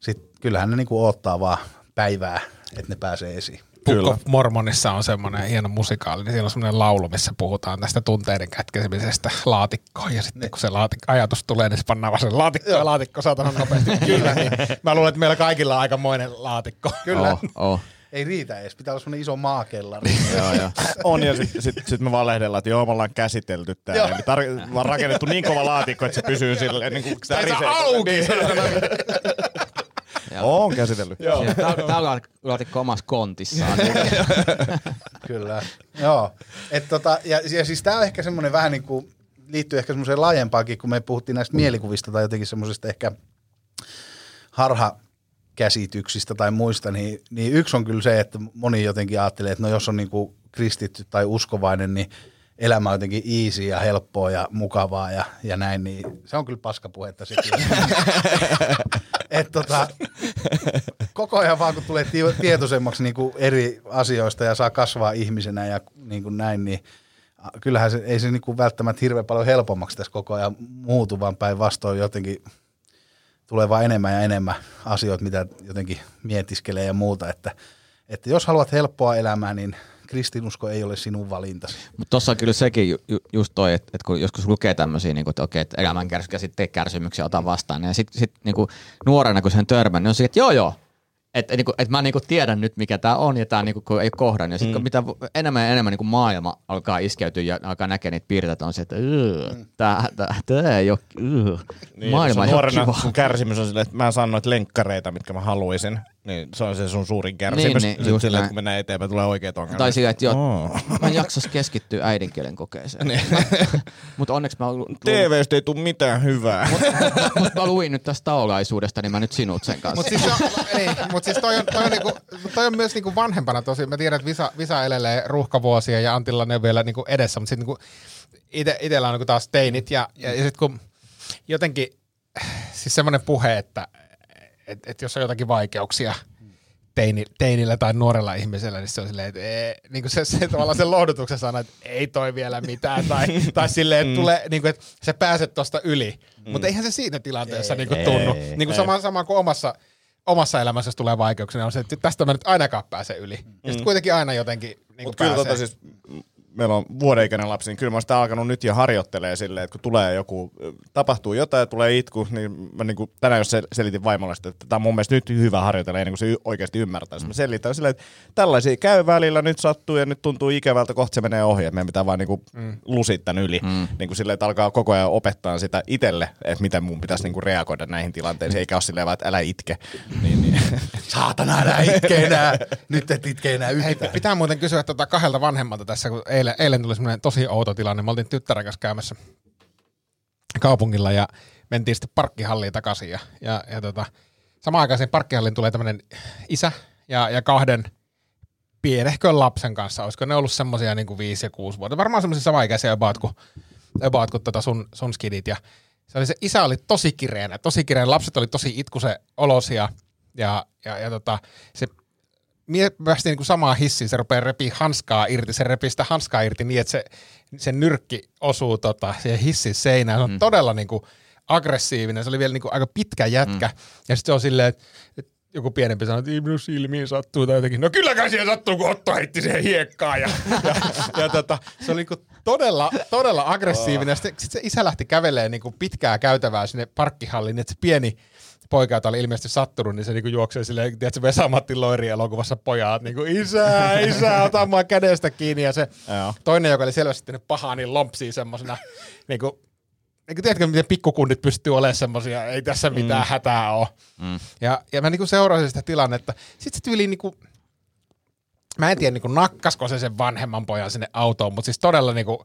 sit, kyllähän ne niin kuin odottaa vaan päivää, että ne pääsee esiin. Of Mormonissa on semmoinen hieno musikaali, niin siellä on semmoinen laulu, missä puhutaan tästä tunteiden kätkemisestä laatikkoon. Ja sitten kun se laatik- ajatus tulee, niin se pannaan vaan sen laatikko ja laatikko saatana nopeasti. Kyllä. Niin mä luulen, että meillä kaikilla on aikamoinen laatikko. Kyllä. Oh, oh. Ei riitä edes, pitää olla semmoinen iso maakellari. Joo, joo. on, ja sitten sit, sit me valehdellaan, että joo, me ollaan käsitelty tää. Ja me tar- vaan rakennettu niin kova laatikko, että se pysyy silleen, niin kuin Tai se auki! On käsitellyt. Tää, tää on laatikko omassa kontissaan. Kyllä, joo. Et tota, ja, ja siis tämä on ehkä semmoinen vähän niin kuin, liittyy ehkä semmoiseen laajempaakin, kun me puhuttiin näistä mielikuvista tai jotenkin semmoisesta ehkä harhakäsityksistä tai muista, niin, niin yksi on kyllä se, että moni jotenkin ajattelee, että no jos on niin kuin kristitty tai uskovainen, niin elämä on jotenkin easy ja helppoa ja mukavaa ja, ja näin, niin se on kyllä paskapuhetta sekin. Et tota, koko ajan vaan kun tulee ti- tietoisemmaksi niin kuin eri asioista ja saa kasvaa ihmisenä ja niin kuin näin, niin kyllähän se, ei se niin kuin välttämättä hirveän paljon helpommaksi tässä koko ajan muutu, vaan päinvastoin jotenkin tulee vaan enemmän ja enemmän asioita, mitä jotenkin mietiskelee ja muuta, että, että jos haluat helppoa elämää, niin kristinusko ei ole sinun valintasi. Mutta tuossa on kyllä sekin ju, ju, just toi, että, että kun joskus lukee tämmöisiä, niin että okei, että elämän sitten kärsimyksiä ota vastaan, ja sitten sit, niin nuorena kun sen törmän, niin on se, että joo joo, että niinku, et mä niinku tiedän nyt, mikä tämä on, ja tämä niinku, kun ei kohdannut. Ja sitten mm. mitä enemmän ja enemmän niinku maailma alkaa iskeytyä ja alkaa näkeä niitä piirteitä, on se, että tämä ei ole, Niin, maailma ei ole nuorena kiva. sun kärsimys on silleen, että mä saan noita lenkkareita, mitkä mä haluaisin. Niin se on se sun suurin kärsimys. Niin, niin, Sitten just silleen, näin. että kun mennään eteenpäin, tulee oikeat ongelmat. Tai sillä, että joo, Oo. mä en jaksas keskittyä äidinkielen kokeeseen. Niin. Mutta onneksi mä, lu- lu- TVstä ei tule mitään hyvää. mut mä luin nyt tästä taolaisuudesta, niin mä nyt sinut sen kanssa. Mutta siis, niin, mut siis toi, on, toi, on niinku, toi on myös niinku vanhempana tosi. Mä tiedän, että Visa, Visa elelee ruuhkavuosia ja Antilla ne on vielä niinku edessä, mutta sitten niinku ite, itellä on niinku taas teinit ja, ja, ja sitten kun jotenkin siis semmoinen puhe, että et, et jos on jotakin vaikeuksia teini, teinillä tai nuorella ihmisellä, niin se on silleen, että ee, niin kuin se, se tavallaan sen lohdutuksen sana, että ei toi vielä mitään, tai, tai silleen, että, tulee, niin kuin, että sä pääset tosta yli. Mm. Mutta eihän se siinä tilanteessa niin kuin tunnu. ei, niin kuin sama, sama kuin omassa, omassa elämässä, jos tulee vaikeuksia, niin on se, että tästä mä nyt ainakaan pääse yli. Ja sitten kuitenkin aina jotenkin niin Mutta kyllä tota siis, meillä on vuodeikäinen lapsi, niin kyllä mä oon sitä alkanut nyt jo harjoittelee silleen, että kun tulee joku, tapahtuu jotain ja tulee itku, niin mä niin kuin, tänään jos sel- selitin vaimolle, sitä, että tämä on mun mielestä nyt hyvä harjoitella ennen kuin se oikeasti ymmärtää. Mm. Mä selitän silleen, että tällaisia käy välillä, nyt sattuu ja nyt tuntuu ikävältä, kohta se menee ohi, että meidän pitää vaan niin kuin mm. lusit yli. Mm. Niin kuin silleen, että alkaa koko ajan opettaa sitä itselle, että miten mun pitäisi niin kuin reagoida näihin tilanteisiin, eikä ole silleen vaan, että älä itke. Niin, niin. Saatana, älä itke enää. Nyt et itke enää Hei, yhtään. pitää muuten kysyä tota kahdelta vanhemmalta tässä, kun eilen, eilen tuli semmoinen tosi outo tilanne. Me oltiin tyttären kanssa käymässä kaupungilla ja mentiin sitten parkkihalliin takaisin. Ja, ja, ja tota, samaan aikaan siihen parkkihalliin tulee tämmöinen isä ja, ja kahden pienehkön lapsen kanssa. Olisiko ne ollut semmoisia niin 5 ja 6 vuotta? Varmaan semmoisia samaikäisiä about kuin, about kuin tota sun, sun skidit. Ja se, oli se isä oli tosi kireänä, tosi kireänä. Lapset oli tosi itkuse olosia ja, ja, ja tota, se mie päästi niinku samaan hissiin, se rupeaa repii hanskaa irti, se repii sitä hanskaa irti niin, että se, se nyrkki osuu tota, siihen hissin seinään. Se on mm. todella niinku aggressiivinen, se oli vielä niinku aika pitkä jätkä. Mm. Ja sitten se on silleen, että et joku pienempi sanoi, että minun silmiin sattuu tai jotenkin. No kylläkään siihen sattuu, kun Otto heitti siihen hiekkaan. Ja, ja, ja tota, se oli niinku todella, todella aggressiivinen. Sitten sit se isä lähti kävelemään niinku pitkää käytävää sinne parkkihalliin, niin että se pieni poika, jota oli ilmeisesti sattunut, niin se niinku juoksee silleen, tiedätkö, Vesa-Matti Loiri elokuvassa pojat, niinku isä, isä, ota mua kädestä kiinni. Ja se Joo. toinen, joka oli selvästi tehnyt pahaa, niin lompsii semmosena, niinku, niinku tiedätkö, miten pikkukundit pystyy olemaan semmosia, ei tässä mitään mm. hätää ole. Mm. Ja, ja mä niinku seurasin sitä tilannetta. Sitten se tyyli niinku, mä en tiedä niinku nakkasko se sen vanhemman pojan sinne autoon, mutta siis todella niinku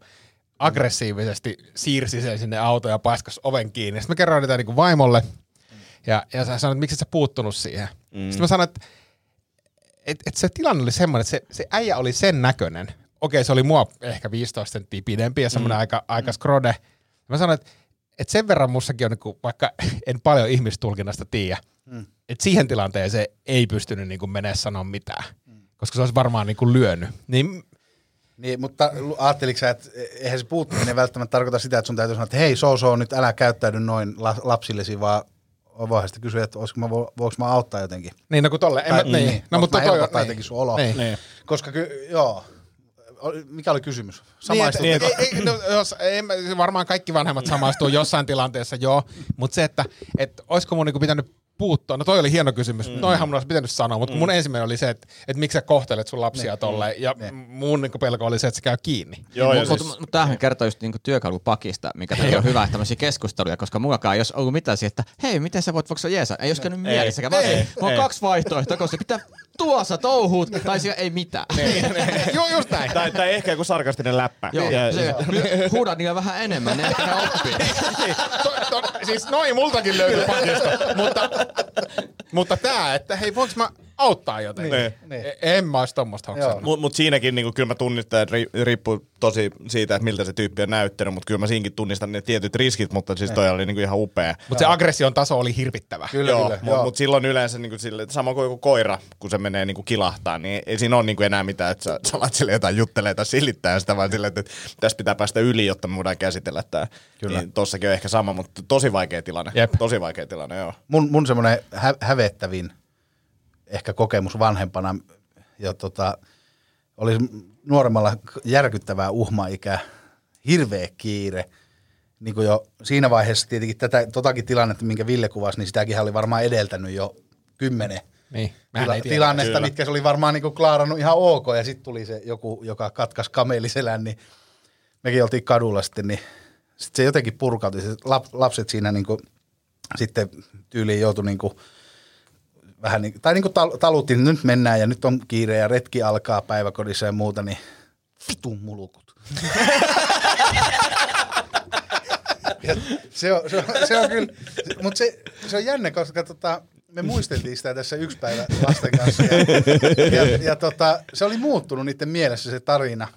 aggressiivisesti siirsi sen sinne autoon ja paiskas oven kiinni. Sitten mä kerroin niitä niinku vaimolle, ja, ja sä sanoit, että miksi et sä puuttunut siihen. Mm. Sitten mä sanoin, että et, et se tilanne oli semmoinen, että se, se äijä oli sen näköinen. Okei, se oli mua ehkä 15 senttiä pidempi ja semmoinen mm. aika, aika skrode. Mä sanoin, että et sen verran mussakin on, niinku, vaikka en paljon ihmistulkinnasta tiedä, mm. että siihen tilanteeseen ei pystynyt niinku menemään sanoa mitään. Mm. Koska se olisi varmaan niinku lyönyt. Niin Niin, mutta ajatteliko sä, että eihän se puuttuminen välttämättä tarkoita sitä, että sun täytyy sanoa, että hei, so, so, nyt älä käyttäydy noin la- lapsillesi, vaan voihan sitten kysyä, että olisiko mä, vo- voinko mä auttaa jotenkin. Niin, no kun tolle. En mä, niin. niin. No, mutta mä toi niin. jotenkin sun oloa. Niin. Niin. Koska ky- joo, mikä oli kysymys? Niin, ei, ei, no, jos, ei, mä- varmaan kaikki vanhemmat samaistuu jossain tilanteessa, joo, mutta se, että et, olisiko mun niinku pitänyt puuttua, no toi oli hieno kysymys, mm. noihan mun olisi pitänyt sanoa, mutta mm. mun ensimmäinen oli se, että et miksi sä kohtelet sun lapsia Niin. tolleen, ja Niin. mun niinku pelko oli se, että se käy kiinni. Joo, ja Mutta siis, mut tämähän kertoo just niinku työkalupakista, mikä on hyvä tämmöisiä keskusteluja, koska mullakaan ei olisi ollut mitään siitä, että hei, miten sä voit vaikka jeesa? Ei olisi käynyt mielessäkään. Mä Ei. ei, mulla on Ei. kaksi vaihtoehtoa, koska pitää tuossa touhuut, tai siellä ei mitään. Joo, just näin. tai, tai ehkä joku sarkastinen läppä. Joo, Ja- se, huudat niillä vähän enemmän, niin ehkä ne oppii. siis noin multakin löytyy pakista, mutta, mutta tää, että hei, voinko mä auttaa jotenkin? Niin. Niin. E- En mä ois tommoista. Mutta mut siinäkin niinku, kyllä mä tunnistan, että ri- riippuu tosi siitä, että miltä se tyyppi on näyttänyt, mutta kyllä mä siinäkin tunnistan ne tietyt riskit, mutta siis toi oli niinku ihan upea. Mutta se aggression taso oli hirvittävä. Kyllä, joo, kyllä. mutta mut silloin yleensä niinku sille, sama kuin joku koira, kun se menee niinku kilahtaa, niin ei siinä ole niinku enää mitään, että sä, sä alat sille jotain juttelee tai silittää sitä, vaan silleen, että, että tässä pitää päästä yli, jotta me voidaan käsitellä tämä. Kyllä. Niin tossakin on ehkä sama, mutta tosi vaikea tilanne. Jep. Tosi vaikea tilanne, joo. mun, mun semmoinen hä- hävettävin ehkä kokemus vanhempana, ja tota, oli nuoremmalla järkyttävää uhmaikää, hirveä kiire. Niin kuin jo siinä vaiheessa tietenkin tätä, totakin tilannetta, minkä Ville kuvasi, niin sitäkin oli varmaan edeltänyt jo kymmenen Niin, tila- tilannetta, Kyllä. mitkä se oli varmaan niin klaarannut ihan ok, ja sitten tuli se joku, joka katkas kameliselän, niin mekin oltiin kadulla sitten, niin sitten se jotenkin purkautui, se lap, lapset siinä niin kuin, sitten tyyliin joutui niin kuin, vähän niin, tai niin kuin tal- taluttiin, että nyt mennään ja nyt on kiire ja retki alkaa päiväkodissa ja muuta, niin vitun mulukut. Ja se, on, se, on, se on kyllä, mutta se, se on jännä, koska tota, me muisteltiin sitä tässä yksi päivä lasten kanssa. Ja, ja, ja tota, se oli muuttunut niiden mielessä se tarina.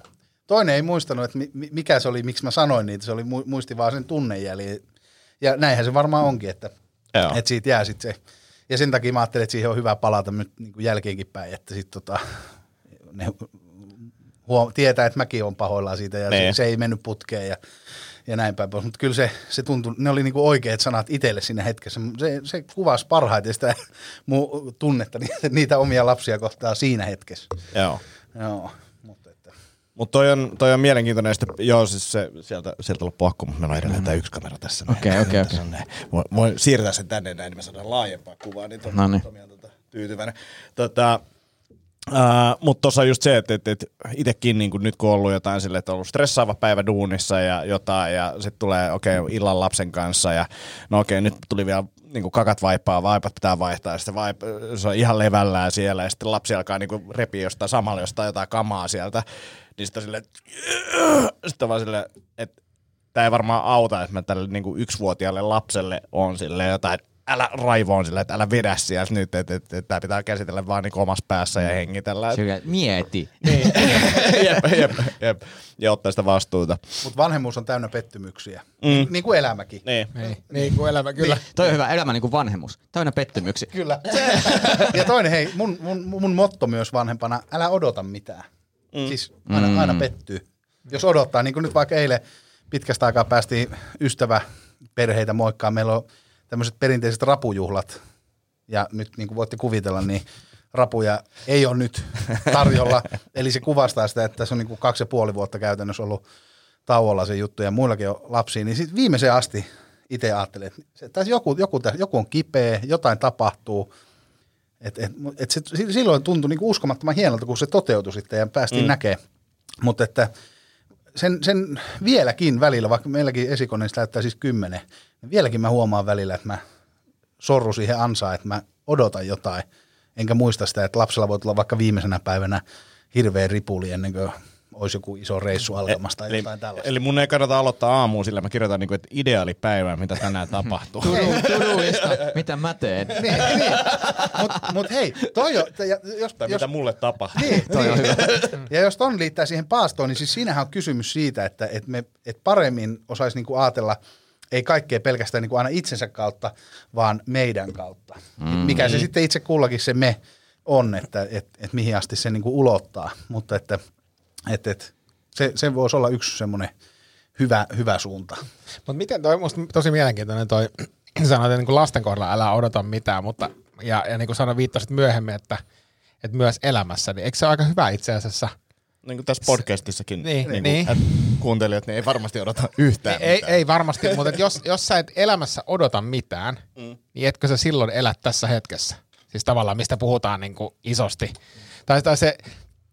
Toinen ei muistanut, että mi- mi- mikä se oli, miksi mä sanoin niitä. Se oli mu- muisti vaan sen tunnejäljen. Ja näinhän se varmaan onkin, että, Joo. että siitä jää sitten se. Ja sen takia mä ajattelin, että siihen on hyvä palata nyt niin kuin jälkeenkin päin, että sitten tota, ne huom- tietää, että mäkin on pahoillaan siitä ja se, Niin. se, ei mennyt putkeen ja, ja näin päin pois. Mutta kyllä se, se tuntui, ne oli niinku oikeat sanat itselle siinä hetkessä. Se, se kuvasi parhaiten sitä mun tunnetta, niitä, niitä omia lapsia kohtaa siinä hetkessä. Joo. Joo, mutta toi on, toi on mielenkiintoinen, sitten, joo siis se, sieltä, sieltä loppu akku, mutta meillä on edelleen tämä yksi kamera tässä. Okei, okei, on näin. Voin, voin siirtää sen tänne näin, niin me saadaan laajempaa kuvaa, niin No niin. On tota, tyytyväinen. Tota, Uh, mutta tuossa on just se, että et, et itsekin niin nyt kun on ollut jotain sille, että on ollut stressaava päivä duunissa ja jotain, ja sitten tulee okei okay, illan lapsen kanssa, ja no okei, okay, nyt tuli vielä niin kuin kakat vaipaa, vaipat pitää vaihtaa, ja sitten vaip, se on ihan levällään siellä, ja sitten lapsi alkaa niin kuin repiä jostain samalla jostain jotain kamaa sieltä, niin sitten on silleen, sitten vaan silleen, että tämä ei varmaan auta, että mä tälle niin kuin yksivuotiaalle lapselle on sille jotain, että älä raivoon sille, että älä vedä sieltä nyt, että, että, että tämä pitää käsitellä vaan niin omassa päässä ja hengitellä. Sillä, mieti. jep, jep, jep. Ja ottaa sitä vastuuta. Mutta vanhemmuus on täynnä pettymyksiä, mm. niin kuin elämäkin. Niin. Niin, niin kuin elämä, kyllä. Niin. Toi on hyvä elämä niin kuin vanhemmuus. Täynnä pettymyksiä. Kyllä. ja toinen, hei, mun, mun, mun motto myös vanhempana, älä odota mitään. Mm. Siis aina, Mm. aina pettyy. Jos odottaa, niin kuin nyt vaikka eilen pitkästä aikaa päästiin ystävä perheitä moikkaan. Meillä on tämmöiset perinteiset rapujuhlat. Ja nyt niin kuin voitte kuvitella, niin rapuja ei ole nyt tarjolla. Eli se kuvastaa sitä, että se on niin kuin kaksi ja puoli vuotta käytännössä ollut tauolla se juttu ja muillakin on lapsia. Niin sitten viimeiseen asti itse ajattelin, että se, tässä joku, joku, tässä- joku on kipeä, jotain tapahtuu. Et, et, et se, silloin tuntui niin uskomattoman hienolta, kun se toteutui sitten ja päästiin mm. näkemään. Mutta että sen, sen vieläkin välillä, vaikka meilläkin esikoneista näyttää siis kymmenen, niin vieläkin mä huomaan välillä, että mä sorru siihen ansaan, että mä odotan jotain. Enkä muista sitä, että lapsella voi tulla vaikka viimeisenä päivänä hirveä ripuli ennen kuin olisi joku iso reissu alkamassa tai Eli, jotain tällaista. eli mun ei kannata aloittaa aamuun sillä, mä kirjoitan, niin kuin, että ideaalipäivä, mitä tänään tapahtuu. Tuduista, mitä mä teen. niin, niin. Mutta mut hei, toi jo, ja jos, tai jos, mitä mulle tapahtuu. Niin, niin. Ja jos ton liittää siihen paastoon, niin siis siinähän on kysymys siitä, että, että me et paremmin osaisi niinku ajatella, ei kaikkea pelkästään niinku aina itsensä kautta, vaan meidän kautta. Mm. Mikä se sitten itse kullakin se me on, että et, et mihin asti se niinku ulottaa. Mutta että et, et, se, se voisi olla yksi semmoinen hyvä, hyvä suunta. Mutta miten toi, musta tosi mielenkiintoinen toi, sanoit, että niin lasten kohdalla älä odota mitään, mutta ja, ja niin kuin sanoin, viittasit myöhemmin, että, että myös elämässä, niin eikö se ole aika hyvä itse asiassa? Niin kuin tässä podcastissakin Niin, niin, niin. Että kuuntelijat niin ei varmasti odota yhtään Ei, mitään. ei varmasti, mutta jos, jos sä et elämässä odota mitään, mm. niin etkö sä silloin elä tässä hetkessä? Siis tavallaan, mistä puhutaan niin kuin isosti. Tai, tai se,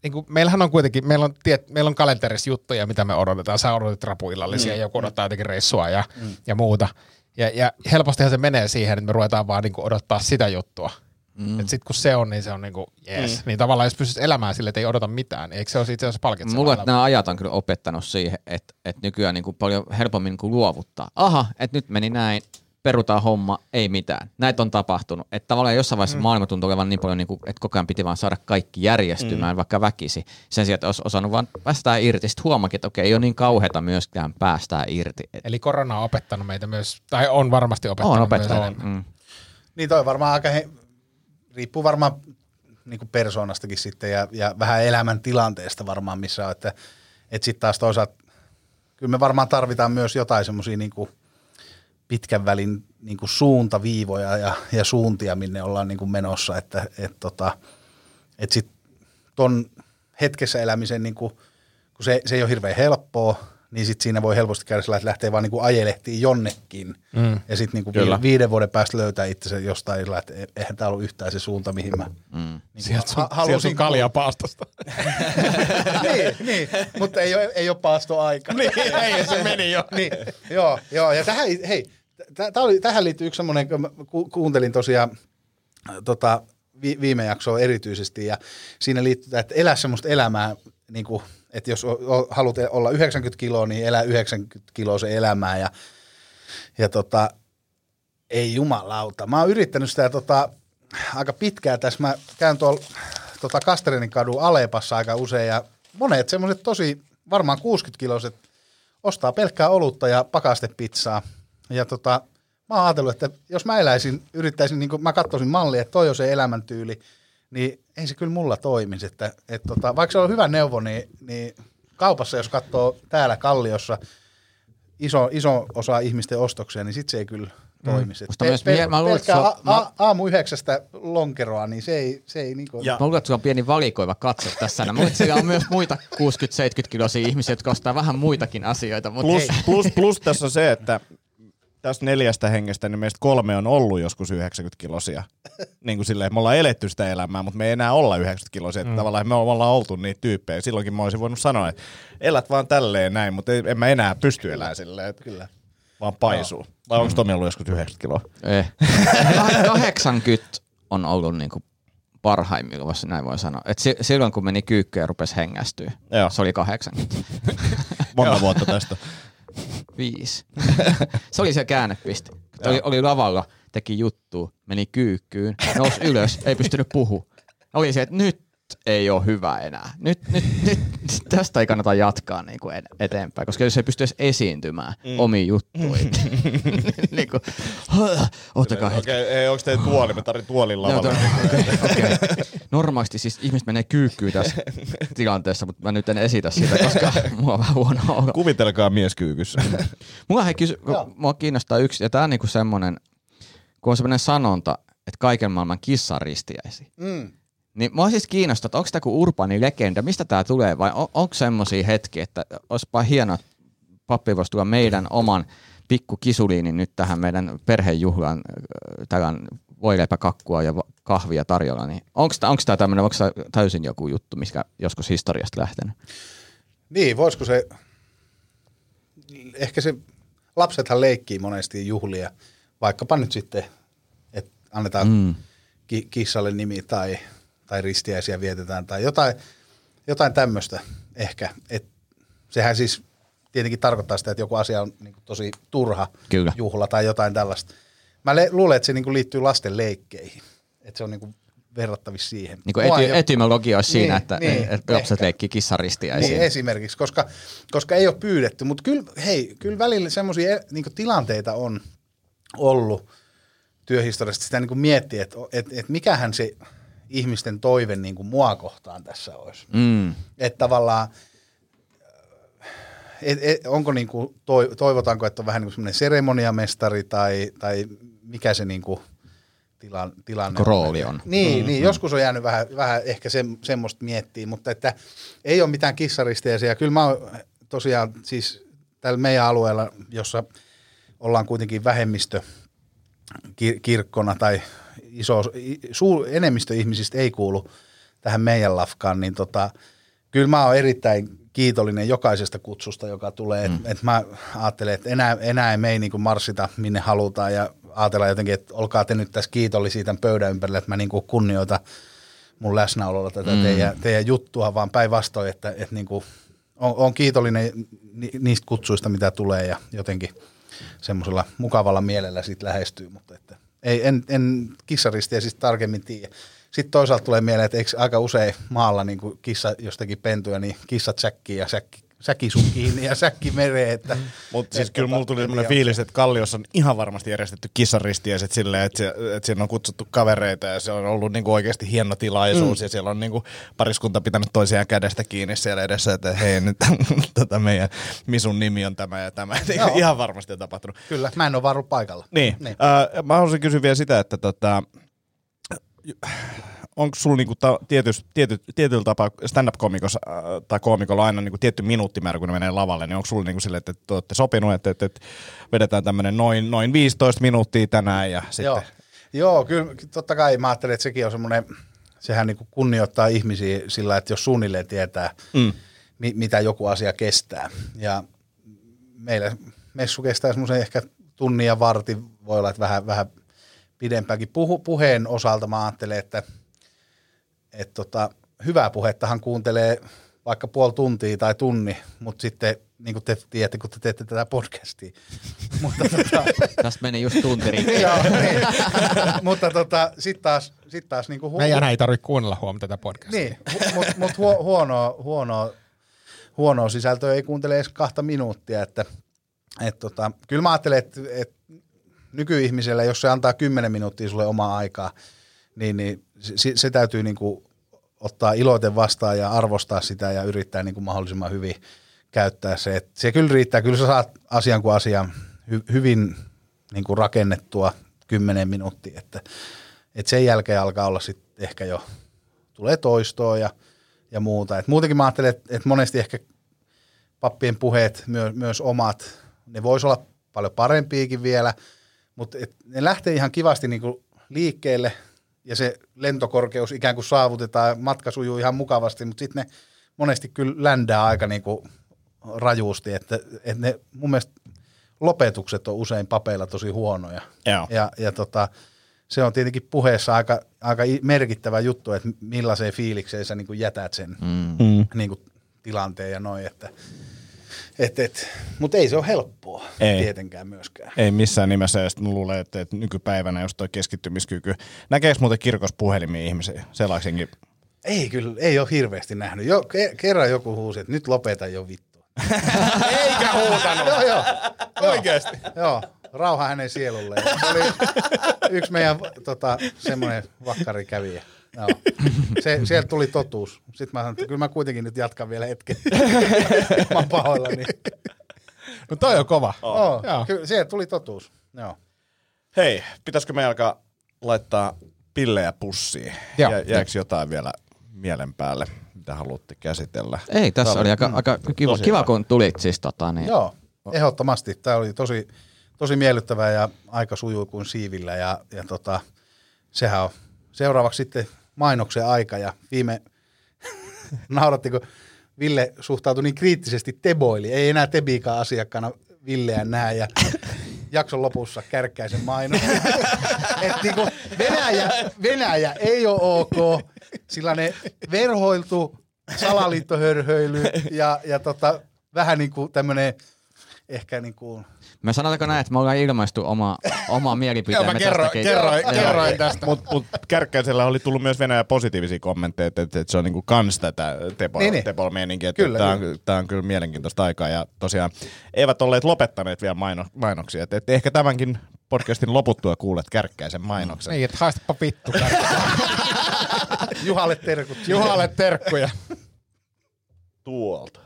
niin kuin, meillähän on kuitenkin, meillä on, tiet, meillä on kalenterissa juttuja, mitä me odotetaan. Sä odotit rapuillallisia, mm. joku odottaa jotenkin reissua ja, mm. ja muuta. Ja, ja helpostihan se menee siihen, että me ruvetaan vaan niin kuin odottaa sitä juttua. Mm. Että sit kun se on, niin se on niinku jees. Mm. Niin tavallaan jos pystyt elämään sille, että ei odota mitään, niin eikö se ole itse asiassa palkitsevaa? Mulle nämä ajat on kyllä opettanut siihen, että, että nykyään niin kuin paljon helpommin kuin luovuttaa. Aha, että nyt meni näin, perutaan homma, ei mitään. Näitä on tapahtunut. Että tavallaan jossain vaiheessa mm. maailma tuntuu olevan niin paljon, niin kuin, että koko ajan piti vaan saada kaikki järjestymään, mm. vaikka väkisi. Sen sijaan, että olisi osannut vaan päästää irti. Sitten huomakin, että okei, ei ole niin kauheata myöskään päästää irti. Eli korona on opettanut meitä myös, tai on varmasti opettanut on myös opettanut. enemmän. Mm. Niin toi varmaan aika, he, riippuu varmaan niin kuin persoonastakin sitten ja, ja vähän elämän tilanteesta varmaan missä on, että, että sitten taas toisaalta, kyllä me varmaan tarvitaan myös jotain semmoisia niin kuin pitkän välin niin kuin suuntaviivoja ja, ja suuntia, minne ollaan niin kuin menossa, että et tota, et sit ton hetkessä elämisen, niin kuin, kun se, se ei ole hirveän helppoa, niin sit siinä voi helposti käydä sillä, että lähtee vaan niin kuin ajelehtiin jonnekin. Mm. Ja sitten niin Kyllä. viiden vuoden päästä löytää itsensä jostain, sillä, että e- eihän tämä ollut yhtään se suunta, mihin mä mm. niin Sieltä sun, sieltä sun kaljapaastosta. niin, niin, mutta ei ole, ei ole paastoaika. niin, ei, se meni jo. niin, joo, joo, ja tähän, hei, tä, oli, tähän liittyy yksi semmoinen, kun mä ku, kuuntelin tosiaan tota, vi, viime jaksoa erityisesti, ja siinä liittyy, että elää semmoista elämää, niin kuin, että jos haluat olla 90 kiloa, niin elää 90 kiloa se elämää, ja, ja tota, ei jumalauta. Mä oon yrittänyt sitä tota, aika pitkään tässä. Mä käyn tuolla tota Kasterinin kadun Alepassa aika usein ja monet semmoiset tosi varmaan 60 kiloiset ostaa pelkkää olutta ja pakastepizzaa. Ja tota, mä oon ajatellut, että jos mä eläisin, yrittäisin, niin mä katsoisin mallia, että toi on se elämäntyyli, niin ei se kyllä mulla toimisi. Että, et tota, vaikka se on hyvä neuvo, niin, niin kaupassa, jos katsoo täällä Kalliossa iso, iso osa ihmisten ostoksia, niin sit se ei kyllä toimisi. Mm. Mie- mä luulen, että pelkkää se a, a, aamu yhdeksästä lonkeroa, niin se ei, se ei niinku... Ja- Mä luulen, että sulla on pieni valikoiva katse tässä. Mä luulen, että siellä on myös muita 60-70 kiloisia ihmisiä, jotka ostaa vähän muitakin asioita. Mutta Plus, ei. plus, plus tässä on se, että tästä neljästä hengestä, niin meistä kolme on ollut joskus 90 kilosia. Niin kuin silleen, me ollaan eletty sitä elämää, mutta me ei enää olla 90 kilosia. Mm. Tavallaan me ollaan oltu niitä tyyppejä. Silloinkin mä olisin voinut sanoa, että elät vaan tälleen näin, mutta ei, en mä enää pysty elämään silleen. Että Kyllä. Vaan paisuu. Vai onko Tomi ollut joskus 90 kiloa? Eh. Kah- 80 on ollut niinku parhaimmillaan, jos näin voi sanoa. Et si- silloin kun meni kyykkyyn ja rupesi hengästyä, Joo. se oli 80. Monta vuotta tästä. Viisi. se oli se käännepiste. Oli, oli lavalla, teki juttu, meni kyykkyyn, nousi ylös, ei pystynyt puhu. Oli se, että nyt ei ole hyvä enää. Nyt, nyt, nyt tästä ei kannata jatkaa niin kuin eteenpäin, koska jos ei pysty edes esiintymään mm. omiin juttuihin. niin kuin, ottakaa hetki. Okei, okay, onko teidän tuoli? Mä tarvitsen tuolin lavalle. to- okei, okei. Normaalisti siis ihmiset menee kyykkyyn tässä tilanteessa, mutta mä nyt en esitä sitä, koska mulla on vähän huono olo. Kuvitelkaa mies kyykyssä. Mulla hei kysy, kun mua kiinnostaa yksi, ja tää on niinku semmonen, kun on semmonen sanonta, että kaiken maailman kissan ristiäisi. Mm. Niin mua siis kiinnostaa, että onko tämä kuin urbaani legenda, mistä tämä tulee, vai on, onko semmoisia hetkiä, että olisipa hienoa, että pappi voisi tulla meidän oman pikku kisuliinin nyt tähän meidän perhejuhlaan, täällä on voileipäkakkua ja kahvia tarjolla, niin onko tämä tämmöinen, onko tämä täysin joku juttu, mikä joskus historiasta lähtenyt? Niin, voisiko se, ehkä se, lapsethan leikkii monesti juhlia, vaikkapa nyt sitten, että annetaan mm. ki- kissalle nimi tai, tai ristiäisiä vietetään tai jotain, jotain tämmöistä ehkä. Et sehän siis tietenkin tarkoittaa sitä, että joku asia on niin tosi turha Kyllä. juhla tai jotain tällaista. Mä le- luulen, että se niin liittyy lasten leikkeihin, että se on niin verrattavissa siihen. Niin kuin ety, jo- etymologia olisi siinä, Niin, että, niin, että lapset ehkä. leikkii kissaristiäisiä. Niin esimerkiksi, koska, koska ei ole pyydetty. Mutta kyllä, hei, kyllä välillä semmoisia niin tilanteita on ollut työhistoriasta. Sitä niin kuin miettii, että et, et mikähän se ihmisten toive niin kuin mua kohtaan tässä olisi. Mm. Että tavallaan, et, et, onko niin kuin, toi, toivotaanko, että on vähän niin kuin semmoinen seremoniamestari tai, tai mikä se niin kuin tilan, tilanne Rooli on. Niin, mm, niin joskus on jäänyt vähän, vähän ehkä se, semmoista miettiä, mutta että ei ole mitään kissaristeisiä. Kyllä mä oon tosiaan siis tällä meidän alueella, jossa ollaan kuitenkin vähemmistö kir- kirkkona tai iso, suu, enemmistö ihmisistä ei kuulu tähän meidän lafkaan, niin tota, kyllä mä oon erittäin kiitollinen jokaisesta kutsusta, joka tulee. Mm. Et, et mä ajattelen, että enää, enää ei me ei niinku marssita minne halutaan ja ajatellaan jotenkin, että olkaa te nyt tässä kiitollisia tämän pöydän ympärillä, että mä niinku kunnioitan mun läsnäololla tätä mm. teidän, teidän juttua, vaan päinvastoin, että, että niinku, on, on kiitollinen ni, niistä kutsuista, mitä tulee ja jotenkin semmoisella mukavalla mielellä siitä lähestyy, mutta että ei, en, en kissaristiä siis tarkemmin tiedä. Sitten toisaalta tulee mieleen, että eikö aika usein maalla niin kissa jostakin pentyä, niin kissat säkkiin ja säkki, säkki sun kiinni ja säkki mereen. Että, Mutta siis kyllä mulla tuli en semmoinen tiedä. fiilis, että Kalliossa on ihan varmasti järjestetty kissaristieset silleen, että, se, että siinä on kutsuttu kavereita ja se on ollut niinku oikeasti hieno tilaisuus mm. ja siellä on niinku pariskunta pitänyt toisiaan kädestä kiinni siellä edessä, että hei nyt tota meidän Misun nimi on tämä ja tämä. Joo. ihan varmasti on tapahtunut. Kyllä, mä en ole vaan ollut paikalla. Niin. Niin. Äh, mä haluaisin kysyä vielä sitä, että tota, onko sulla niinku ta, tietys, tiety, tietyllä tapaa stand-up-komikossa äh, tai koomikolla aina niinku tietty minuuttimäärä, kun ne menee lavalle, niin onko sulla niinku sille, että te olette sopinut, että, että, että vedetään tämmöinen noin, noin 15 minuuttia tänään ja sitten... Joo. Joo, kyllä totta kai mä ajattelen, että sekin on semmoinen, sehän niin kunnioittaa ihmisiä sillä, että jos suunnilleen tietää, mm. mi, mitä joku asia kestää. Ja meillä messu kestää semmoisen ehkä tunnin ja varti, voi olla, että vähän, vähän pidempäänkin. Puhu, puheen osalta mä ajattelen, että, että tota, hyvää puhettahan kuuntelee vaikka puoli tuntia tai tunni, mutta sitten niin kuin te tiedätte, kun te teette tätä podcastia. mutta tota, Tästä meni just tunti joo, niin. mutta tota, sitten taas, sit taas niin kuin hu- Meidän ei tarvitse kuunnella huom tätä podcastia. niin, mutta mut, mut huo, huonoa, huonoa, huonoa sisältöä ei kuuntele edes kahta minuuttia. Että, et tota, kyllä mä ajattelen, että et nykyihmisellä, jos se antaa 10 minuuttia sulle omaa aikaa, niin, niin se, se täytyy niinku ottaa iloiten vastaan ja arvostaa sitä ja yrittää niinku mahdollisimman hyvin käyttää se. Et se kyllä riittää, kyllä sä saat asian kuin asian hy, hyvin niinku rakennettua 10 minuuttia, että et sen jälkeen alkaa olla sitten ehkä jo, tulee toistoa ja, ja muuta. Et muutenkin mä ajattelen, että et monesti ehkä pappien puheet, myö, myös omat, ne vois olla paljon parempiakin vielä, mutta ne lähtee ihan kivasti niinku liikkeelle ja se lentokorkeus ikään kuin saavutetaan, matka sujuu ihan mukavasti, mutta sitten ne monesti kyllä ländää aika niinku rajuusti, että, että ne mun mielestä lopetukset on usein papeilla tosi huonoja. Joo. Ja, ja tota, se on tietenkin puheessa aika, aika merkittävä juttu, että millaiseen fiilikseen sä niin kuin jätät sen mm. niin kuin tilanteen ja noin. Että, et, et, Mutta ei se ole helppoa Ei. tietenkään myöskään. Ei missään nimessä, ja sitten luulen, että, että nykypäivänä just toi keskittymiskyky. Näkeekö muuten kirkossa puhelimia ihmisiä sellaisenkin? Ei kyllä, ei ole hirveästi nähnyt. Jo, ke, kerran joku huusi, että nyt lopeta jo vittu. Eikä huutanut. joo, joo. Oikeesti. Joo, rauha hänen sielulle. Se oli yksi meidän tota, semmoinen vakkari kävijä. Joo. Se, sieltä tuli totuus. Sitten mä sanoin, että kyllä mä kuitenkin nyt jatkan vielä hetken. mä oon pahoillani. No toi on kova. Oh, Joo. kyllä, sieltä tuli totuus. Joo. Hei, pitäisikö me alkaa laittaa pillejä pussiin? Joo. Jä, jääkö jotain vielä mielen päälle, mitä haluatte käsitellä? Ei, tässä Tää oli aika, mm, aika kiva, kiva kun tulit siis tota, niin Joo, ehdottomasti. Tämä oli tosi, tosi miellyttävää ja aika sujuu kuin siivillä. Ja, ja tota, sehän on seuraavaksi sitten mainoksen aika. Ja viime nauratti, kun Ville suhtautui niin kriittisesti Teboili. Ei enää Tebiikaan asiakkaana Villeä näe. Ja jakson lopussa kärkkäisen mainos. Et niinku Venäjä, Venäjä ei ole ok. Sillä ne verhoiltu salaliittohörhöily ja, ja tota, vähän niin kuin tämmöinen ehkä niin kuin, Me sanotaanko näin, että me ollaan ilmaistu oma, oma Joo, mielipiteemme mä kerroin, tästäkin. kerroin, kerroin tästä. Mutta mut Kärkkäisellä oli tullut myös Venäjä positiivisia kommentteja, että, että, että se on niinku kans tätä Tepol, Niin, niin. Tepol meininkiä. Että Kyllä, tämä, on, tämä on kyllä mielenkiintoista aikaa ja tosiaan eivät olleet lopettaneet vielä maino, mainoksia. Että, että ehkä tämänkin podcastin loputtua kuulet Kärkkäisen mainoksen. Niin, että haistapa vittu. Juhalle terkut. Juhalle terkkuja. Tuolta.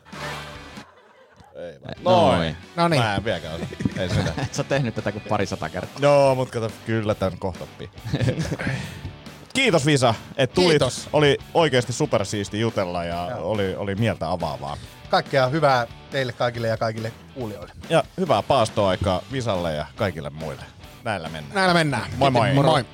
Ei vaan. Noin. No niin. Mä en vieläkään osaa. Ei sitä. Et sä oot tehnyt tätä kuin pari sata kertaa. Joo, mutta kato, kyllä tämän kohta oppii. Kiitos Visa, että tulit. Kiitos. Oli oikeasti supersiisti jutella ja oli, oli mieltä avaavaa. Kaikkea hyvää teille kaikille ja kaikille kuulijoille. Ja hyvää paastoaikaa Visalle ja kaikille muille. Näillä mennään. Näillä mennään. Moi moi. Moi.